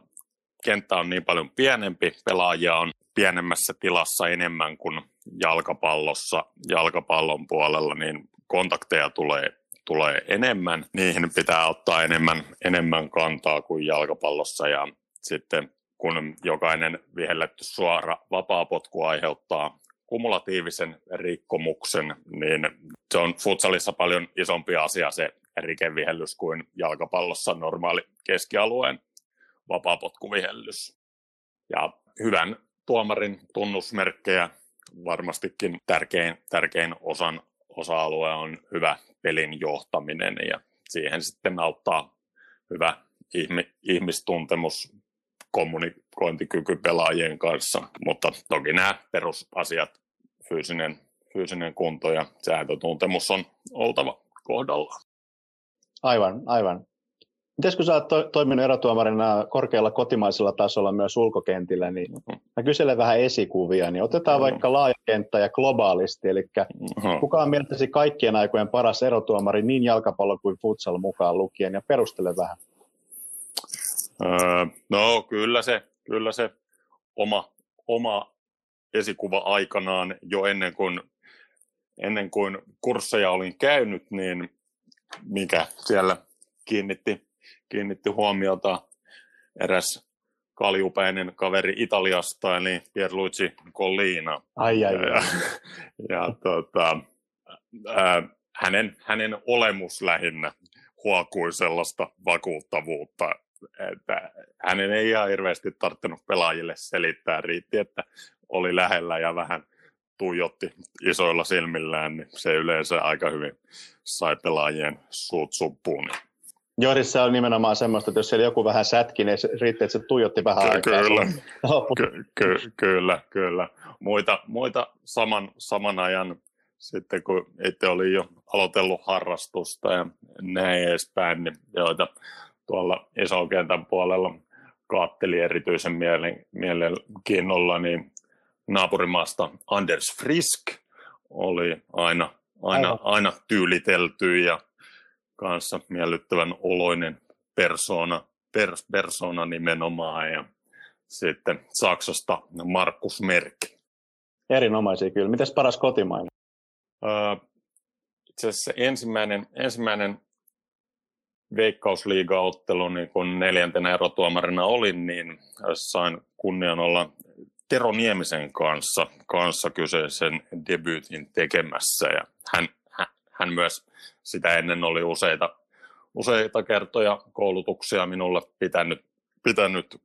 kenttä on niin paljon pienempi, pelaajia on pienemmässä tilassa enemmän kuin jalkapallossa, jalkapallon puolella, niin kontakteja tulee, tulee enemmän. Niihin pitää ottaa enemmän, enemmän kantaa kuin jalkapallossa ja sitten kun jokainen vihelletty suora vapaapotku aiheuttaa kumulatiivisen rikkomuksen, niin se on futsalissa paljon isompi asia se rikevihellys kuin jalkapallossa normaali keskialueen vapaapotkuvihellys. Ja hyvän tuomarin tunnusmerkkejä varmastikin tärkein, tärkein osan, osa-alue on hyvä pelin johtaminen ja siihen sitten auttaa hyvä ihmi, ihmistuntemus, kommunikointikyky pelaajien kanssa, mutta toki nämä perusasiat, fyysinen, fyysinen kunto ja sääntötuntemus on oltava kohdallaan.
Aivan, aivan. Miten kun sä oot to- toiminut erotuomarina korkealla kotimaisella tasolla myös ulkokentillä, niin mm-hmm. mä kyselen vähän esikuvia, niin otetaan mm-hmm. vaikka laajakenttä ja globaalisti, eli mm-hmm. kuka on mielestäsi kaikkien aikojen paras erotuomari niin jalkapallo kuin futsal mukaan lukien, ja perustele vähän.
Öö, no kyllä se, kyllä se oma, oma esikuva aikanaan jo ennen kuin, ennen kuin kursseja olin käynyt, niin mikä siellä kiinnitti, kiinnitti huomiota eräs kaljupäinen kaveri Italiasta, eli Pierluigi Collina.
Ai, ai,
ja, ja tota, ää, hänen, hänen olemus lähinnä huokui sellaista vakuuttavuutta, että hänen ei ihan hirveästi tarttunut pelaajille selittää, riitti, että oli lähellä ja vähän tuijotti isoilla silmillään, niin se yleensä aika hyvin sai pelaajien suut suppuun.
Jorissa on nimenomaan semmoista, että jos siellä joku vähän sätki, niin riitti, että se tuijotti vähän
Ky-
aikaa.
Kyllä, ky- ky- kyllä, kyllä. Muita, muita saman, saman ajan sitten kun itse oli jo aloitellut harrastusta ja näin edespäin, niin joita tuolla isokentän puolella kaatteli erityisen mielen, mielenkiinnolla, niin naapurimaasta Anders Frisk oli aina, aina, aina tyylitelty ja kanssa miellyttävän oloinen persona, pers, persona nimenomaan ja sitten Saksasta Markus Merk.
Erinomaisia kyllä. Mites paras kotimainen?
Öö, itse asiassa ensimmäinen, ensimmäinen veikkausliigaottelu, niin kun neljäntenä erotuomarina olin, niin sain kunnian olla Tero Niemisen kanssa, kanssa kyseisen debyytin tekemässä. Ja hän, hän myös sitä ennen oli useita, useita kertoja koulutuksia minulle pitänyt, pitänyt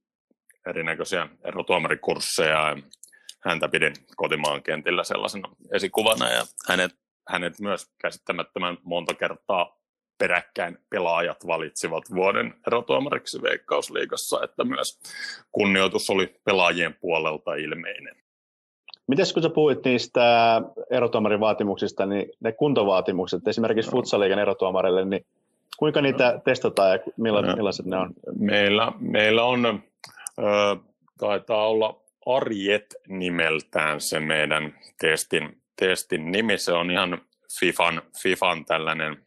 erinäköisiä erotuomarikursseja. Ja häntä pidin kotimaan kentillä sellaisena esikuvana ja hänet, hänet myös käsittämättömän monta kertaa peräkkäin pelaajat valitsivat vuoden erotuomariksi Veikkausliigassa, että myös kunnioitus oli pelaajien puolelta ilmeinen.
Miten kun sä puhuit niistä erotuomarin vaatimuksista, niin ne kuntovaatimukset, esimerkiksi futsaliigan erotuomarille, niin kuinka niitä testataan ja millaiset, millaiset ne on?
Meillä, meillä on, ö, taitaa olla Arjet nimeltään se meidän testin, testin nimi. Se on ihan FIFAn, FIFAn tällainen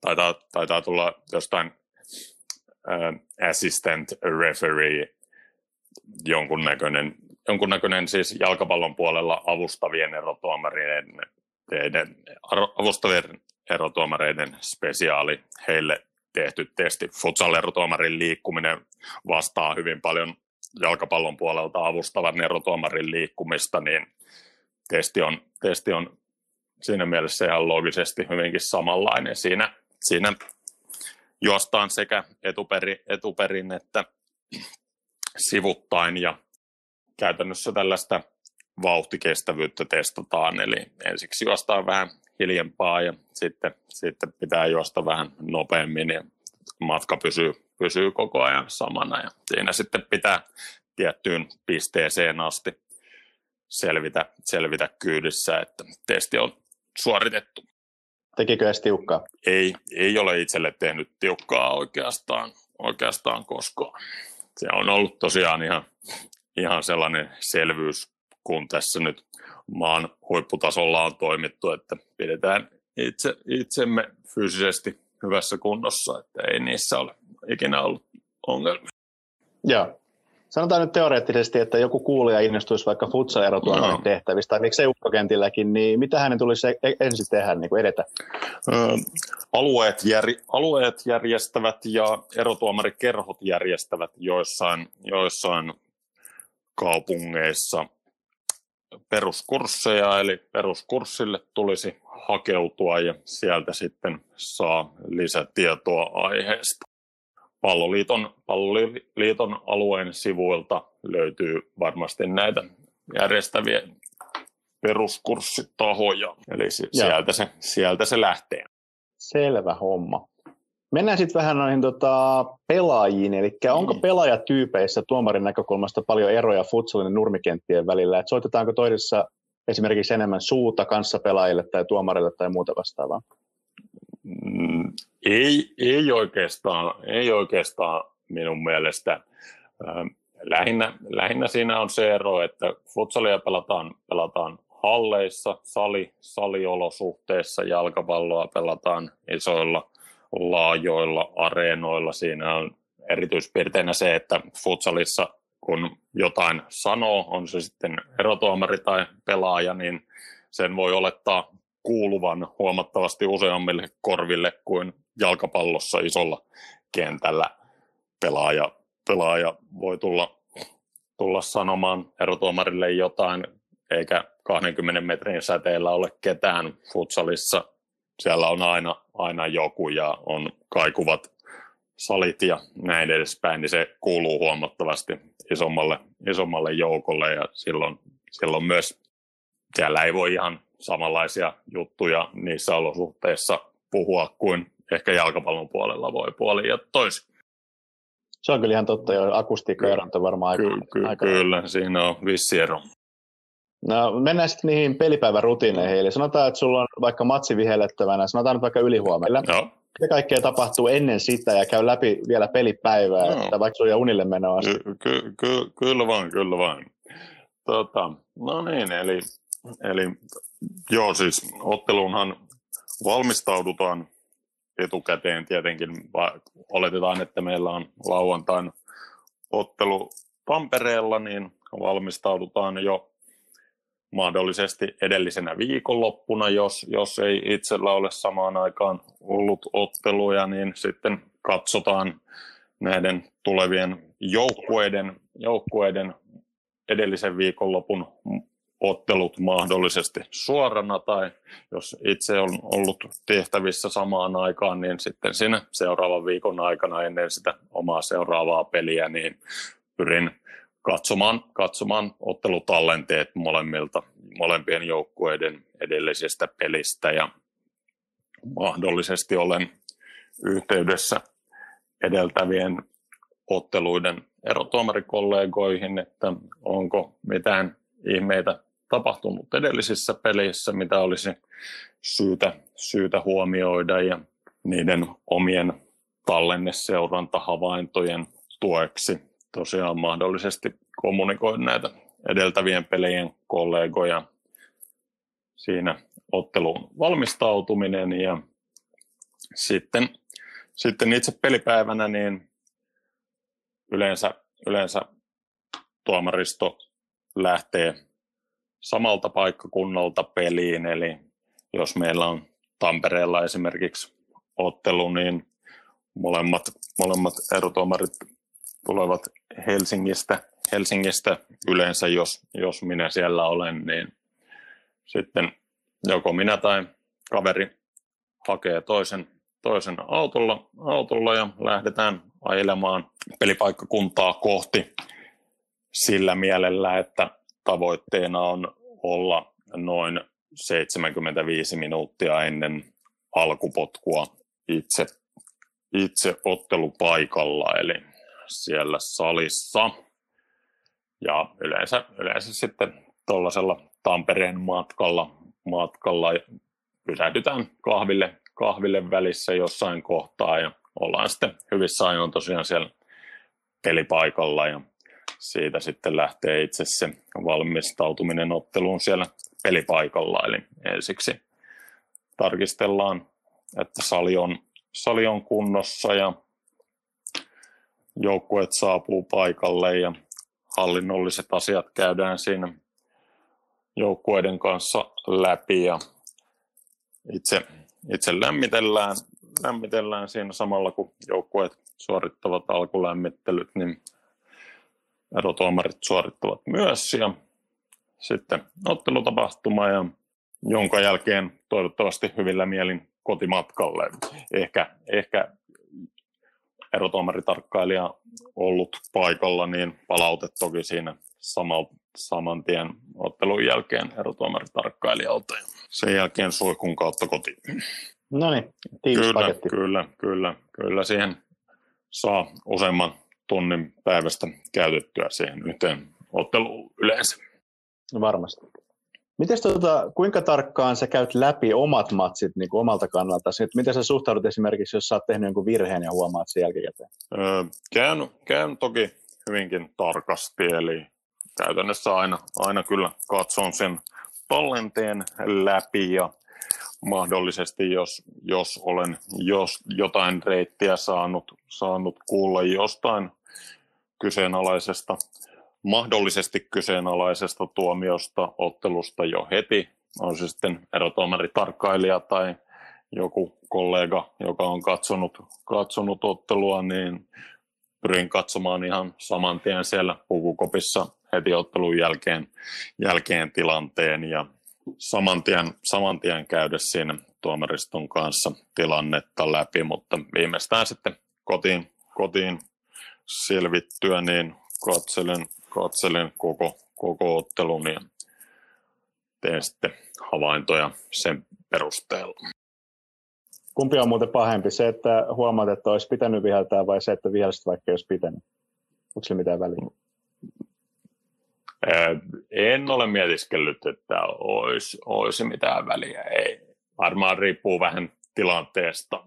taitaa, taitaa tulla jostain uh, assistant referee jonkunnäköinen, jonkunnäköinen siis jalkapallon puolella avustavien erotuomareiden, teidän, avustavien erotuomareiden spesiaali heille tehty testi. Futsal-erotuomarin liikkuminen vastaa hyvin paljon jalkapallon puolelta avustavan erotuomarin liikkumista, niin testi on, testi on siinä mielessä ihan loogisesti hyvinkin samanlainen. Siinä siinä juostaan sekä etuperi, etuperin että sivuttain ja käytännössä tällaista vauhtikestävyyttä testataan, eli ensiksi juostaan vähän hiljempaa ja sitten, sitten pitää juosta vähän nopeammin ja matka pysyy, pysyy koko ajan samana ja siinä sitten pitää tiettyyn pisteeseen asti selvitä, selvitä kyydissä, että testi on suoritettu.
Tekikö edes tiukkaa?
Ei, ei ole itselle tehnyt tiukkaa oikeastaan, oikeastaan koskaan. Se on ollut tosiaan ihan, ihan sellainen selvyys, kun tässä nyt maan huipputasolla on toimittu, että pidetään itse, itsemme fyysisesti hyvässä kunnossa, että ei niissä ole ikinä ollut ongelmia.
Joo. Sanotaan nyt teoreettisesti, että joku kuulija innostuisi vaikka futsal-erotuomarin no. tehtävistä, tai miksei ukkokentilläkin, niin mitä hänen tulisi e-, ensin tehdä, niin kuin edetä?
Ö, alueet, jär, alueet järjestävät ja erotuomarikerhot järjestävät joissain, joissain kaupungeissa peruskursseja, eli peruskurssille tulisi hakeutua ja sieltä sitten saa lisätietoa aiheesta. Palloliiton, Palloliiton alueen sivuilta löytyy varmasti näitä järjestäviä peruskurssitahoja, eli sieltä se, sieltä se lähtee.
Selvä homma. Mennään sitten vähän noihin tota, pelaajiin, eli onko mm. pelaajatyypeissä tuomarin näkökulmasta paljon eroja futsalin ja nurmikenttien välillä? Et soitetaanko toisessa esimerkiksi enemmän suuta kanssapelaajille tai tuomarille tai muuta vastaavaa?
Mm, ei, ei, oikeastaan, ei oikeastaan minun mielestä. Lähinnä, lähinnä siinä on se ero, että futsalia pelataan, pelataan halleissa, sali, saliolosuhteissa, jalkapalloa pelataan isoilla laajoilla areenoilla. Siinä on erityispiirteinä se, että futsalissa kun jotain sanoo, on se sitten erotuomari tai pelaaja, niin sen voi olettaa kuuluvan huomattavasti useammille korville kuin jalkapallossa isolla kentällä pelaaja, pelaaja voi tulla, tulla sanomaan erotuomarille jotain, eikä 20 metrin säteellä ole ketään futsalissa. Siellä on aina, aina joku ja on kaikuvat salit ja näin edespäin, niin se kuuluu huomattavasti isommalle, isommalle joukolle ja silloin, silloin myös siellä ei voi ihan samanlaisia juttuja niissä olosuhteissa puhua kuin ehkä jalkapallon puolella voi puoli ja toisin.
Se on kyllä ihan totta, jo akustiikkaerot on varmaan aika,
ky- ky- aika... Kyllä, siinä on vissi ero.
No, mennään sitten niihin pelipäivän rutiineihin. Eli sanotaan, että sulla on vaikka matsi vihellettävänä, sanotaan nyt vaikka ylihuomenna. Joo. Mitä kaikkea tapahtuu ennen sitä ja käy läpi vielä pelipäivää, no. että vaikka sulla unille menoa asti?
Ky- ky- ky- kyllä vaan, kyllä vaan. Tota, no niin, eli, eli joo siis otteluunhan valmistaudutaan etukäteen tietenkin. Oletetaan, että meillä on lauantain ottelu Tampereella, niin valmistaudutaan jo mahdollisesti edellisenä viikonloppuna, jos, jos ei itsellä ole samaan aikaan ollut otteluja, niin sitten katsotaan näiden tulevien joukkueiden, joukkueiden edellisen viikonlopun ottelut mahdollisesti suorana tai jos itse on ollut tehtävissä samaan aikaan, niin sitten siinä seuraavan viikon aikana ennen sitä omaa seuraavaa peliä, niin pyrin katsomaan, katsomaan ottelutallenteet molemmilta, molempien joukkueiden edellisestä pelistä ja mahdollisesti olen yhteydessä edeltävien otteluiden erotuomarikollegoihin, että onko mitään ihmeitä tapahtunut edellisissä peleissä, mitä olisi syytä, syytä huomioida ja niiden omien tallenneseurantahavaintojen tueksi tosiaan mahdollisesti kommunikoin näitä edeltävien pelien kollegoja. Siinä otteluun valmistautuminen ja sitten, sitten itse pelipäivänä niin yleensä, yleensä tuomaristo lähtee samalta paikkakunnalta peliin, eli jos meillä on Tampereella esimerkiksi ottelu, niin molemmat, molemmat erotuomarit tulevat Helsingistä, Helsingistä yleensä, jos, jos minä siellä olen, niin sitten joko minä tai kaveri hakee toisen, toisen autolla, autolla ja lähdetään ajelemaan pelipaikkakuntaa kohti sillä mielellä, että tavoitteena on olla noin 75 minuuttia ennen alkupotkua itse, itse ottelupaikalla, eli siellä salissa. Ja yleensä, yleensä sitten tuollaisella Tampereen matkalla, matkalla pysähdytään kahville, kahville välissä jossain kohtaa ja ollaan sitten hyvissä ajoin tosiaan siellä pelipaikalla ja siitä sitten lähtee itse se valmistautuminen otteluun siellä pelipaikalla. Eli ensiksi tarkistellaan, että sali on, sali on kunnossa ja joukkueet saapuu paikalle ja hallinnolliset asiat käydään siinä joukkueiden kanssa läpi ja itse, itse lämmitellään, lämmitellään siinä samalla, kun joukkueet suorittavat alkulämmittelyt, niin erotuomarit suorittavat myös ja sitten ottelutapahtuma ja jonka jälkeen toivottavasti hyvillä mielin kotimatkalle. Ehkä, ehkä erotuomaritarkkailija ollut paikalla, niin palaute toki siinä samal, saman tien ottelun jälkeen erotuomaritarkkailijalta. Ja sen jälkeen suikun kautta kotiin.
No niin,
kyllä, kyllä, kyllä, kyllä siihen saa useamman tunnin päivästä käytettyä siihen yhteen otteluun yleensä.
No varmasti. Mites tuota, kuinka tarkkaan sä käyt läpi omat matsit niin kuin omalta kannalta? Miten sä suhtaudut esimerkiksi, jos sä oot tehnyt jonkun virheen ja huomaat sen jälkikäteen?
Öö, käyn, käyn toki hyvinkin tarkasti, eli käytännössä aina, aina kyllä katson sen tallenteen läpi ja mahdollisesti, jos, jos olen jos jotain reittiä saanut, saanut kuulla jostain kyseenalaisesta mahdollisesti kyseenalaisesta tuomiosta ottelusta jo heti, on se sitten erotuomaritarkkailija tai joku kollega, joka on katsonut, katsonut ottelua, niin pyrin katsomaan ihan saman tien siellä pukukopissa heti ottelun jälkeen, jälkeen tilanteen ja saman tien, saman tien käydä siinä tuomariston kanssa tilannetta läpi, mutta viimeistään sitten kotiin, kotiin selvittyä, niin katselen, katselen koko, koko ottelun ja teen sitten havaintoja sen perusteella.
Kumpi on muuten pahempi? Se, että huomaat, että olisi pitänyt viheltää vai se, että vihelsit vaikka olisi pitänyt? Onko sillä mitään väliä?
En ole mietiskellyt, että olisi, olisi mitään väliä. Ei. Varmaan riippuu vähän tilanteesta.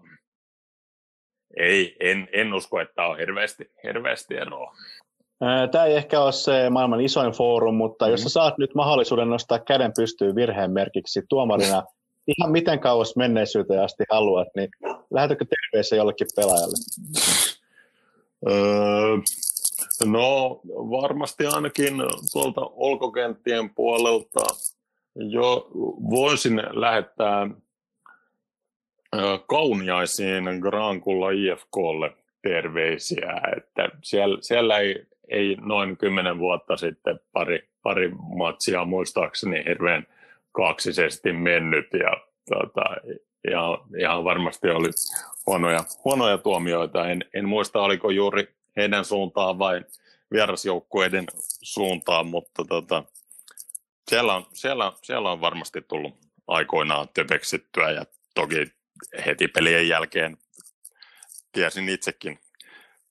Ei, en, en usko, että on hirveästi, hirveästi eroa.
Tämä ei ehkä ole se maailman isoin foorum, mutta mm-hmm. jos sä saat nyt mahdollisuuden nostaa käden pystyyn virheen merkiksi tuomarina <laughs> ihan miten kauas menneisyyteen asti haluat, niin lähetätkö terveisiä jollekin pelaajalle?
Öö, no varmasti ainakin tuolta olkokenttien puolelta jo voisin lähettää kauniaisiin Grankulla IFKlle terveisiä, että siellä, siellä ei ei noin kymmenen vuotta sitten pari, pari matsia muistaakseni hirveän kaksisesti mennyt ja tota, ja ihan varmasti oli huonoja, huonoja tuomioita. En, en muista, oliko juuri heidän suuntaan vai vierasjoukkueiden suuntaan, mutta tota, siellä, on, siellä, siellä on varmasti tullut aikoinaan töpeksittyä ja toki heti pelien jälkeen tiesin itsekin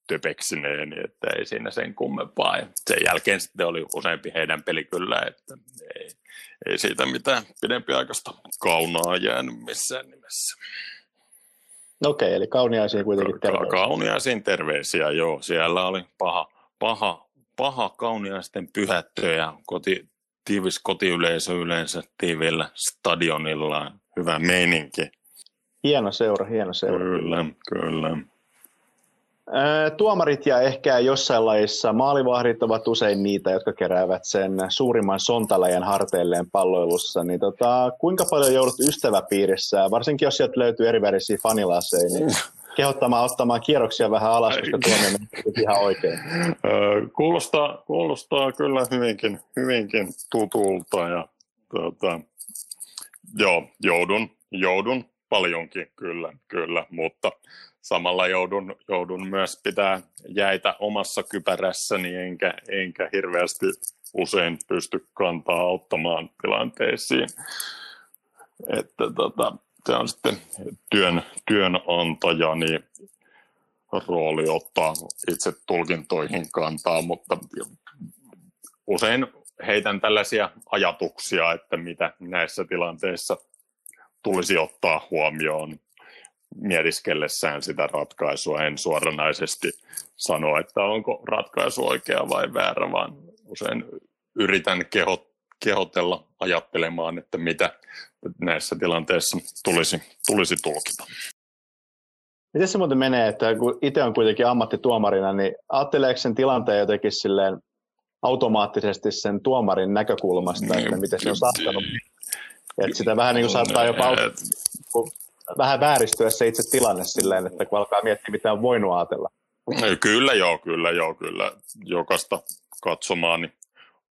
töpeksineen, että ei siinä sen kummempaa. Ja sen jälkeen sitten oli useampi heidän peli kyllä, että ei, ei siitä mitään pidempiaikaista kaunaa jäänyt missään nimessä.
Okei, okay, eli kauniaisiin kuitenkin terveisiä.
Kauniaisiin terveisiä, joo. Siellä oli paha, paha, paha kauniaisten pyhättö ja koti, tiivis kotiyleisö yleensä tiivillä stadionilla. Hyvä meininki.
Hieno seura, hieno seura.
Kyllä, kyllä.
Tuomarit ja ehkä jossain lajissa maalivahdit ovat usein niitä, jotka keräävät sen suurimman sontalajan harteilleen palloilussa. Niin tota, kuinka paljon joudut ystäväpiirissä, varsinkin jos sieltä löytyy erivärisiä fanilaseja, niin kehottamaan ottamaan kierroksia vähän alas, koska tuominen on ihan oikein.
Kuulostaa, kuulostaa kyllä hyvinkin, hyvinkin tutulta ja tota, joo, joudun, joudun paljonkin kyllä, kyllä, mutta samalla joudun, joudun myös pitää jäitä omassa kypärässäni, enkä, enkä hirveästi usein pysty kantaa auttamaan tilanteisiin. Että tota, se on sitten työn, työnantajani rooli ottaa itse tulkintoihin kantaa, mutta usein heitän tällaisia ajatuksia, että mitä näissä tilanteissa tulisi ottaa huomioon mietiskellessään sitä ratkaisua. En suoranaisesti sano, että onko ratkaisu oikea vai väärä, vaan usein yritän kehot, kehotella ajattelemaan, että mitä näissä tilanteissa tulisi, tulisi tulkita.
Miten se muuten menee, että kun itse on kuitenkin ammattituomarina, niin ajatteleeko sen tilanteen jotenkin silleen automaattisesti sen tuomarin näkökulmasta, että miten se on saattanut. Että sitä vähän niin kuin saattaa jopa vähän vääristyä se itse tilanne silleen, että kun alkaa miettiä, mitä on voinut ajatella.
Kyllä joo, kyllä joo, kyllä. Jokaista katsomaani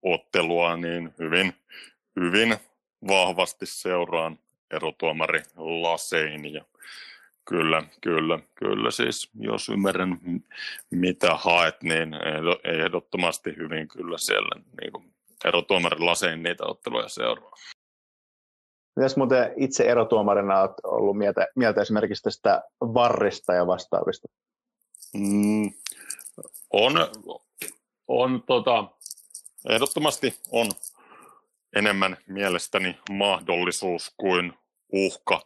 ottelua niin hyvin, hyvin vahvasti seuraan erotuomari Lasein ja Kyllä, kyllä, kyllä. Siis jos ymmärrän, mitä haet, niin ehdottomasti hyvin kyllä siellä niin kuin erotuomarin lasein niitä otteluja seuraa.
Mitäs muuten itse erotuomarina olet ollut mieltä, mieltä esimerkiksi tästä varrista ja vastaavista?
Mm, on, on tota, ehdottomasti on enemmän mielestäni mahdollisuus kuin uhka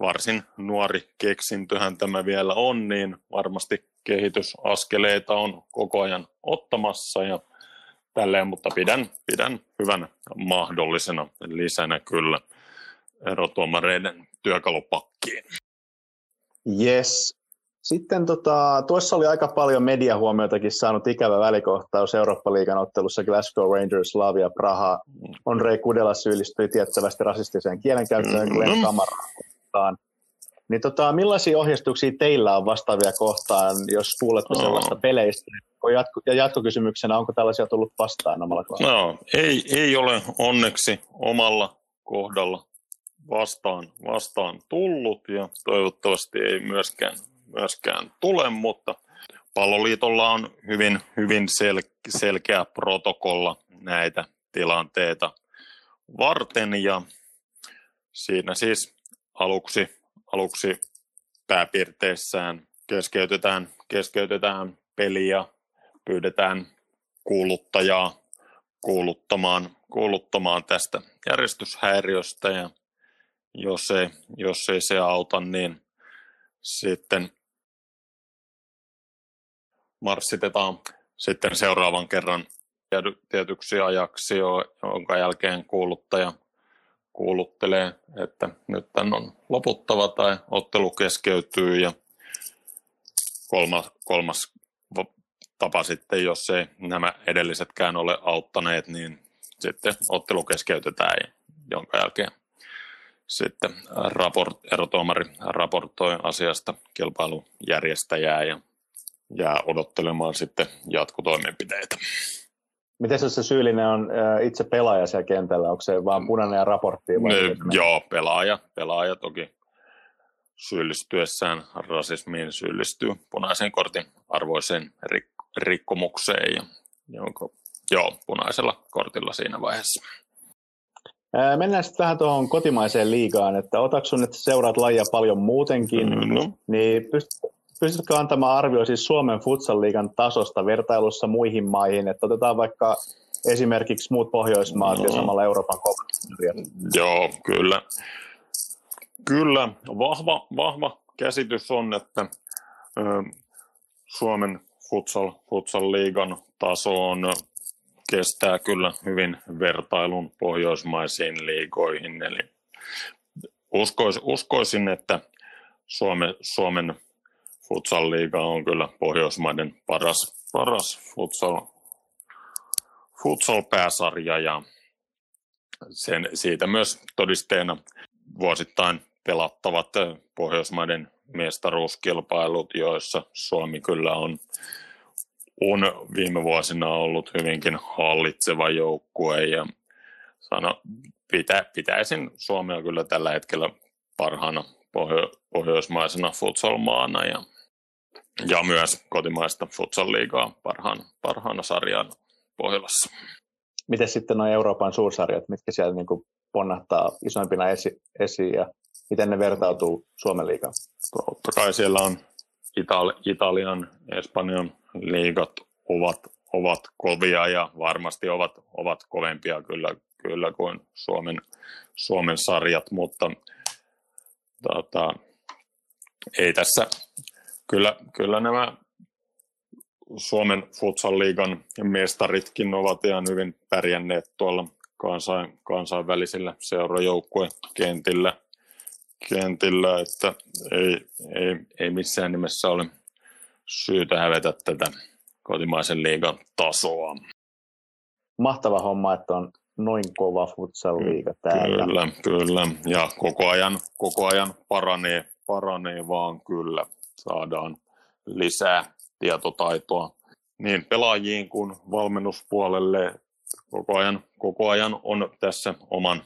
varsin nuori keksintöhän tämä vielä on, niin varmasti kehitysaskeleita on koko ajan ottamassa ja tälleen, mutta pidän, pidän hyvän mahdollisena lisänä kyllä erotuomareiden työkalupakkiin.
Yes. Sitten tota, tuossa oli aika paljon mediahuomioitakin saanut ikävä välikohtaus Eurooppa-liigan ottelussa Glasgow Rangers, Slavia, Praha. Onrei Kudela syyllistyi tiettävästi rasistiseen kielenkäyttöön Glenn Kamaraan kohtaan. Niin tota, millaisia ohjeistuksia teillä on vastaavia kohtaan, jos kuulette no. sellaista peleistä? Ja jatkokysymyksenä, onko tällaisia tullut vastaan omalla kohdalla?
No, ei, ei ole onneksi omalla kohdalla vastaan, vastaan tullut ja toivottavasti ei myöskään, myöskään tule, mutta palloliitolla on hyvin, hyvin sel, selkeä protokolla näitä tilanteita varten ja siinä siis aluksi, aluksi pääpiirteissään keskeytetään, keskeytetään peliä, pyydetään kuuluttajaa kuuluttamaan, kuuluttamaan tästä järjestyshäiriöstä ja jos ei, jos ei se auta, niin sitten marssitetaan sitten seuraavan kerran tietyksi ajaksi, jonka jälkeen kuuluttaja kuuluttelee, että nyt tämän on loputtava tai ottelu keskeytyy ja kolmas, kolmas tapa sitten, jos ei nämä edellisetkään ole auttaneet, niin sitten ottelu keskeytetään, jonka jälkeen sitten raport, erotuomari raportoi asiasta kilpailujärjestäjää ja jää odottelemaan sitten jatkotoimenpiteitä.
Miten se syyllinen on itse pelaaja siellä kentällä? Onko se vain punainen ja raportti? Vai
ne, joo, pelaaja, pelaaja toki syyllistyessään rasismiin syyllistyy punaisen kortin arvoiseen rik- rikkomukseen, ja, jonka, joo, punaisella kortilla siinä vaiheessa.
Mennään sitten vähän tuohon kotimaiseen liigaan, että otaksun, että seuraat lajia paljon muutenkin, mm-hmm. niin pyst- pystytkö antamaan arvio siis Suomen futsal-liigan tasosta vertailussa muihin maihin, että otetaan vaikka esimerkiksi muut Pohjoismaat no. ja samalla Euroopan kokonaisuus?
Joo, kyllä. Kyllä, vahva, vahva käsitys on, että ö, Suomen futsal, futsal-liigan taso on kestää kyllä hyvin vertailun pohjoismaisiin liigoihin. Eli uskoisin, uskoisin että Suome, Suomen futsal-liiga on kyllä Pohjoismaiden paras, paras futsal, futsal-pääsarja ja sen, siitä myös todisteena vuosittain pelattavat Pohjoismaiden mestaruuskilpailut, joissa Suomi kyllä on on viime vuosina ollut hyvinkin hallitseva joukkue ja sano, pitä, pitäisin Suomea kyllä tällä hetkellä parhaana pohjo, pohjoismaisena futsalmaana ja, ja myös kotimaista futsal-liigaa parhaana, parhaana sarjana Pohjolassa.
Miten sitten nuo Euroopan suursarjat, mitkä siellä niin kuin ponnahtaa isoimpina esi- esiin ja miten ne vertautuu Suomen liigaan?
Totta kai siellä on Itali- Italian, Espanjan liigat ovat, ovat kovia ja varmasti ovat, ovat kovempia kyllä, kyllä kuin Suomen, Suomen sarjat, mutta tota, ei tässä, kyllä, kyllä nämä Suomen futsal-liigan mestaritkin ovat ihan hyvin pärjänneet tuolla kansain, kansainvälisillä seurajoukkuekentillä, kentillä, että ei, ei, ei missään nimessä ole syytä hävetä tätä kotimaisen liigan tasoa.
mahtava homma, että on noin kova futsal-liiga täällä.
Kyllä, kyllä. Ja koko ajan, koko ajan paranee, paranee vaan kyllä. Saadaan lisää tietotaitoa niin pelaajiin kuin valmennuspuolelle. Koko ajan, koko ajan on tässä oman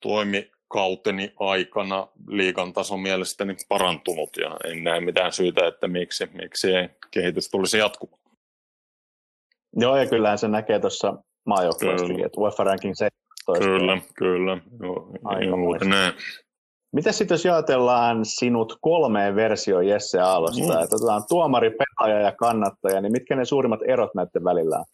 toimi, toimikauteni aikana liigan taso mielestäni parantunut ja en näe mitään syytä, että miksi, miksi ei kehitys tulisi jatkumaan.
Joo, ja kyllähän se näkee tuossa maajoukkueestakin, että UEFA Ranking 17.
Kyllä, kyllä. Aika näin.
Miten sitten jos jaotellaan sinut kolmeen versioon Jesse Aalosta, mm. että otetaan tuomari, pelaaja ja kannattaja, niin mitkä ne suurimmat erot näiden välillä on?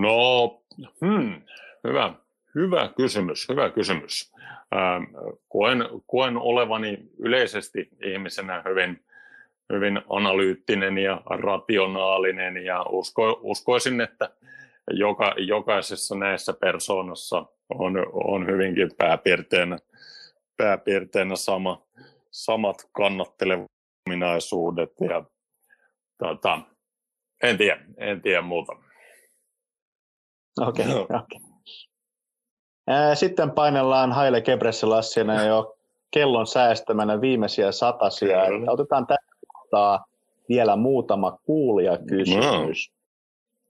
No, hmm, hyvä, hyvä kysymys, hyvä kysymys. Ähm, koen, koen olevani yleisesti ihmisenä hyvin, hyvin analyyttinen ja rationaalinen ja usko, uskoisin, että joka, jokaisessa näissä persoonassa on, on hyvinkin pääpiirteinä, pääpiirteinä sama, samat kannattelevaisuudet ja tota, en tiedä, en tiedä muuta.
Okei, okay, okay. Sitten painellaan Haile Gebrsellassina jo kellon säästämänä viimeisiä satasia. Otetaan tästä vielä muutama kuulija kysymys. No.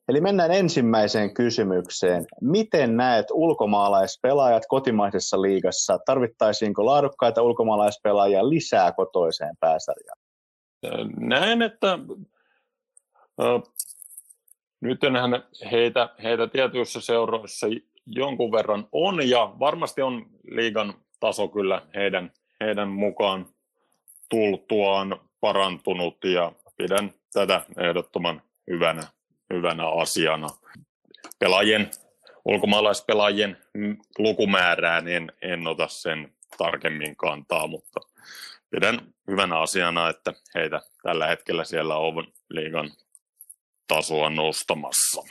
Eli mennään ensimmäiseen kysymykseen. Miten näet ulkomaalaispelaajat kotimaisessa liigassa? Tarvittaisiinko laadukkaita ulkomaalaispelaajia lisää kotoiseen pääsarjaan?
Näen, että äh, nyt enhän heitä, heitä tietyissä seuroissa jonkun verran on, ja varmasti on liigan taso kyllä heidän, heidän mukaan tultuaan parantunut, ja pidän tätä ehdottoman hyvänä, hyvänä asiana. Pelaajien, ulkomaalaispelaajien lukumäärään en, en ota sen tarkemmin kantaa, mutta pidän hyvänä asiana, että heitä tällä hetkellä siellä on liigan tasoa nostamassa.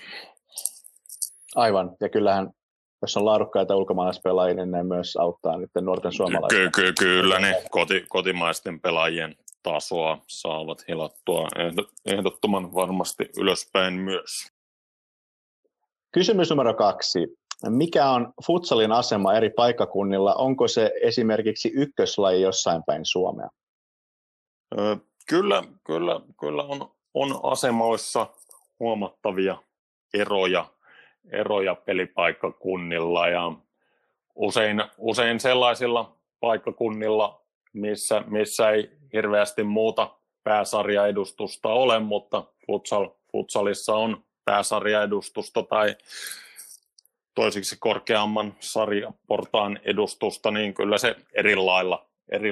Aivan, ja kyllähän jos on laadukkaita ulkomaalaispelaajia, niin ne myös auttaa nyt nuorten suomalaisia.
Ky- ky- kyllä, ne koti- kotimaisten pelaajien tasoa saavat hilattua ehdottoman varmasti ylöspäin myös.
Kysymys numero kaksi. Mikä on futsalin asema eri paikkakunnilla? Onko se esimerkiksi ykköslaji jossain päin Suomea?
Kyllä, kyllä, kyllä on, on asemoissa huomattavia eroja eroja pelipaikkakunnilla ja usein, usein sellaisilla paikkakunnilla, missä, missä ei hirveästi muuta pääsarjaedustusta ole, mutta futsal, futsalissa on pääsarjaedustusta tai toisiksi korkeamman sarjaportaan edustusta, niin kyllä se eri lailla, eri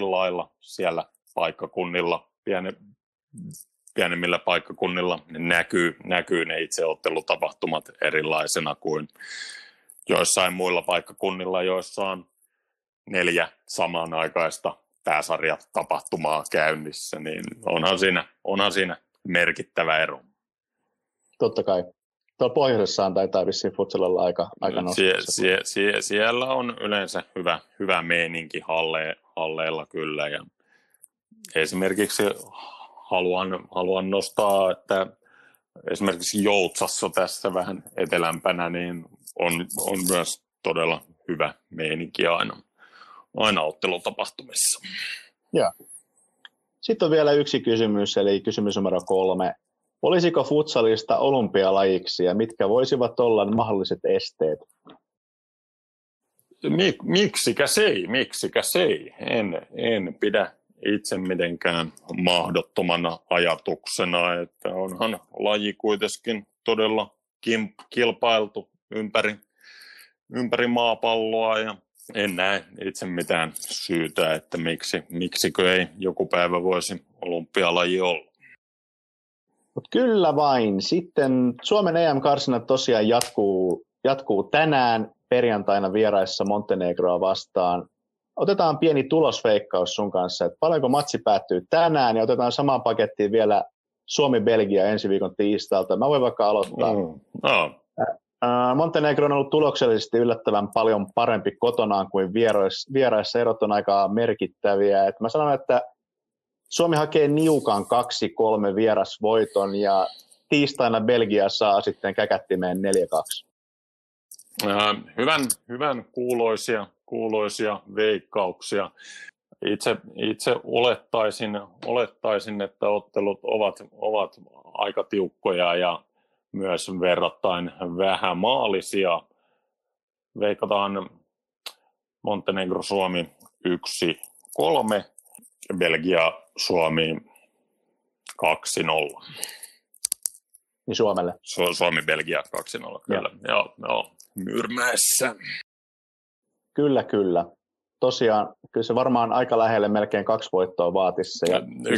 siellä paikkakunnilla pieni, pienemmillä paikkakunnilla näkyy, näkyy ne itseottelutapahtumat erilaisena kuin joissain muilla paikkakunnilla, joissa on neljä samanaikaista pääsarjatapahtumaa käynnissä, niin onhan siinä, onhan siinä merkittävä ero.
Totta kai. Tuolla pohjoisessaan taitaa vissiin futsalilla aika, aika sie,
sie, sie, Siellä on yleensä hyvä, hyvä meininki halle, halleilla kyllä. Ja esimerkiksi haluan, haluan nostaa, että esimerkiksi Joutsassa tässä vähän etelämpänä, niin on, on myös todella hyvä meininki aina, aina ottelutapahtumissa.
Ja. Sitten on vielä yksi kysymys, eli kysymys numero kolme. Olisiko futsalista olympialajiksi ja mitkä voisivat olla mahdolliset esteet?
Mik, miksikä se ei, miksikä se ei. En, en pidä itse mitenkään mahdottomana ajatuksena, että onhan laji kuitenkin todella kilpailtu ympäri, ympäri maapalloa ja en näe itse mitään syytä, että miksi, miksikö ei joku päivä voisi olympialaji olla.
Mut kyllä vain. Sitten Suomen EM-karsinat tosiaan jatkuu, jatkuu tänään perjantaina vieraissa Montenegroa vastaan otetaan pieni tulosveikkaus sun kanssa, että paljonko matsi päättyy tänään ja otetaan samaan pakettiin vielä Suomi-Belgia ensi viikon tiistalta. Mä voin vaikka aloittaa. Mm. Oh. Montenegro on ollut tuloksellisesti yllättävän paljon parempi kotonaan kuin vieraissa. Vieraissa erot on aika merkittäviä. Et mä sanon, että Suomi hakee niukan 2-3 vierasvoiton ja tiistaina Belgia saa sitten käkättimeen 4-2?
hyvän, hyvän kuuloisia, kuuloisia veikkauksia. Itse, itse olettaisin, olettaisin, että ottelut ovat, ovat aika tiukkoja ja myös verrattain vähän maalisia. Veikataan Montenegro Suomi 1 3, Belgia Suomi 2-0.
Niin Suomelle?
Su- Suomi Belgia 2-0, kyllä. Joo, joo, Myrmässä.
Kyllä, kyllä tosiaan, kyllä se varmaan aika lähelle melkein kaksi voittoa vaatisi se.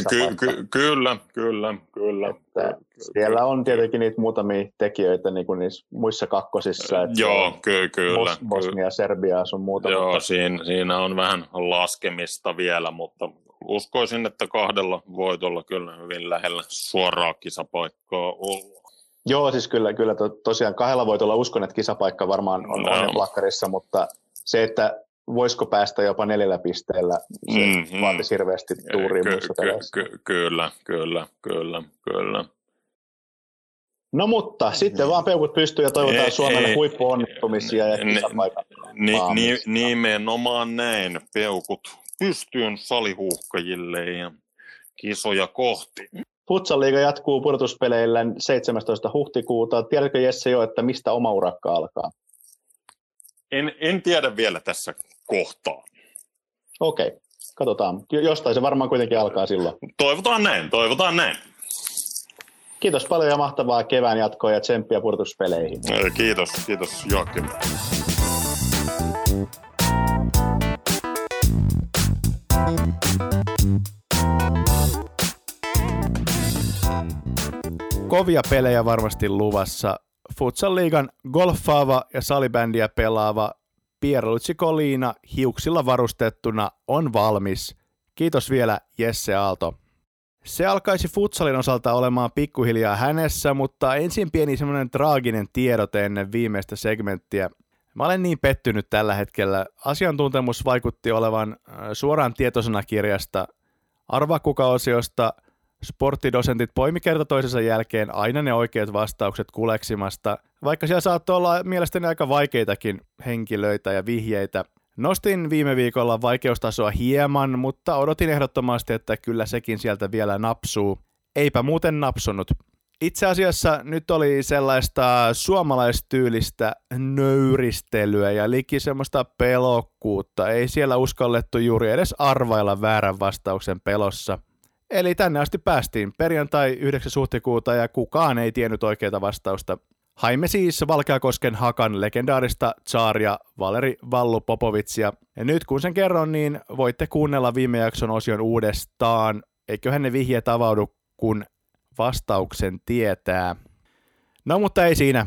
Ky- ky- kyllä, kyllä, kyllä. Että
siellä on tietenkin niitä muutamia tekijöitä niin kuin niissä muissa kakkosissa.
Että Joo, ky- kyllä.
Bos- Bosnia, Serbia sun muuta.
Joo, mutta... siinä, siinä on vähän laskemista vielä, mutta uskoisin, että kahdella voitolla kyllä hyvin lähellä suoraa kisapaikkaa ollaan.
Joo, siis kyllä, kyllä to, tosiaan kahdella voitolla uskon, että kisapaikka varmaan on, no. plakkarissa, mutta se, että voisiko päästä jopa neljällä pisteellä, se mm, mm. vaatisi hirveästi tuuriin ky- muissa ky-
ky- Kyllä, kyllä, kyllä, kyllä.
No mutta sitten vaan peukut pystyy ja toivotaan ei, Suomelle huippuonnittumisia ja kisapaikan.
Ni, ni, nimenomaan näin, peukut pystyyn salihuhkajille ja kisoja kohti.
Futsal-liiga jatkuu pudotuspeleillä 17. huhtikuuta. Tiedätkö Jesse jo, että mistä oma urakka alkaa?
En, en tiedä vielä tässä kohtaa.
Okei, okay. katsotaan. Jostain se varmaan kuitenkin alkaa silloin.
Toivotaan näin, toivotaan näin.
Kiitos paljon ja mahtavaa kevään jatkoa ja tsemppiä purtuspeleihin.
Kiitos, kiitos Joakim.
Kovia pelejä varmasti luvassa. Futsal-liigan golfaava ja salibändiä pelaava Pierluigi Colina hiuksilla varustettuna on valmis. Kiitos vielä Jesse Aalto. Se alkaisi futsalin osalta olemaan pikkuhiljaa hänessä, mutta ensin pieni semmoinen traaginen tiedote ennen viimeistä segmenttiä. Mä olen niin pettynyt tällä hetkellä. Asiantuntemus vaikutti olevan äh, suoraan tietosanakirjasta, arvakuka-osiosta – Sporttidosentit poimi kerta toisensa jälkeen aina ne oikeat vastaukset kuleksimasta, vaikka siellä saattoi olla mielestäni aika vaikeitakin henkilöitä ja vihjeitä. Nostin viime viikolla vaikeustasoa hieman, mutta odotin ehdottomasti, että kyllä sekin sieltä vielä napsuu. Eipä muuten napsunut. Itse asiassa nyt oli sellaista suomalaistyylistä nöyristelyä ja liki semmoista pelokkuutta. Ei siellä uskallettu juuri edes arvailla väärän vastauksen pelossa – Eli tänne asti päästiin perjantai 9. huhtikuuta ja kukaan ei tiennyt oikeaa vastausta. Haimme siis Valkeakosken Hakan legendaarista Tsaaria Valeri Vallu Popovitsia. Ja nyt kun sen kerron, niin voitte kuunnella viime jakson osion uudestaan. Eiköhän ne vihjeet avaudu, kun vastauksen tietää. No mutta ei siinä.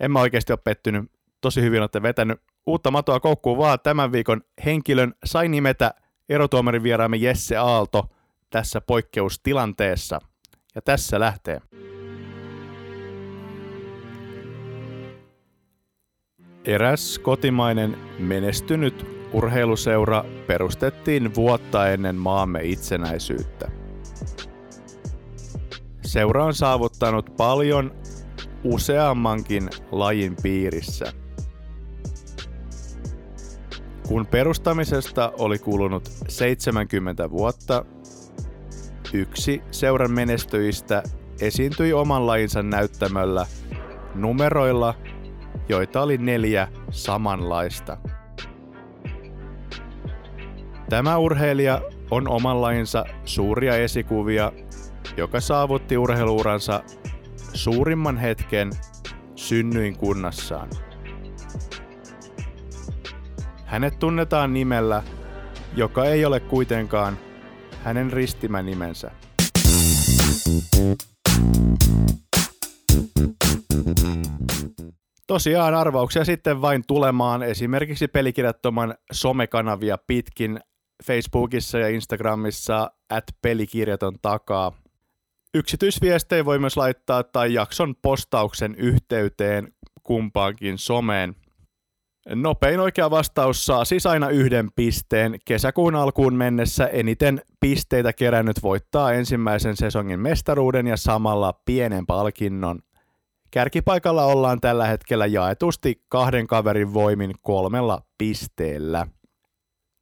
En mä oikeasti ole pettynyt. Tosi hyvin olette vetänyt uutta matoa koukkuun vaan tämän viikon henkilön sai nimetä erotuomarin vieraamme Jesse Aalto – tässä poikkeustilanteessa. Ja tässä lähtee. Eräs kotimainen menestynyt urheiluseura perustettiin vuotta ennen maamme itsenäisyyttä. Seura on saavuttanut paljon useammankin lajin piirissä. Kun perustamisesta oli kulunut 70 vuotta, Yksi seuran menestyjistä esiintyi oman lajinsa näyttämöllä numeroilla, joita oli neljä samanlaista. Tämä urheilija on oman lajinsa suuria esikuvia, joka saavutti urheiluuransa suurimman hetken synnyin kunnassaan. Hänet tunnetaan nimellä, joka ei ole kuitenkaan hänen ristimänimensä. Tosiaan arvauksia sitten vain tulemaan esimerkiksi pelikirjattoman somekanavia pitkin Facebookissa ja Instagramissa at pelikirjaton takaa. Yksityisviestejä voi myös laittaa tai jakson postauksen yhteyteen kumpaankin someen. Nopein oikea vastaus saa siis aina yhden pisteen. Kesäkuun alkuun mennessä eniten pisteitä kerännyt voittaa ensimmäisen sesongin mestaruuden ja samalla pienen palkinnon. Kärkipaikalla ollaan tällä hetkellä jaetusti kahden kaverin voimin kolmella pisteellä.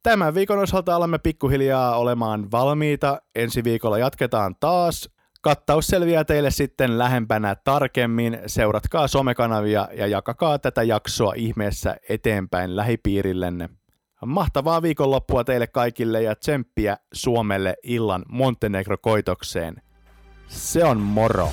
Tämän viikon osalta olemme pikkuhiljaa olemaan valmiita. Ensi viikolla jatketaan taas. Kattaus selviää teille sitten lähempänä tarkemmin. Seuratkaa somekanavia ja jakakaa tätä jaksoa ihmeessä eteenpäin lähipiirillenne. Mahtavaa viikonloppua teille kaikille ja tsemppiä Suomelle illan Montenegro-koitokseen. Se on moro!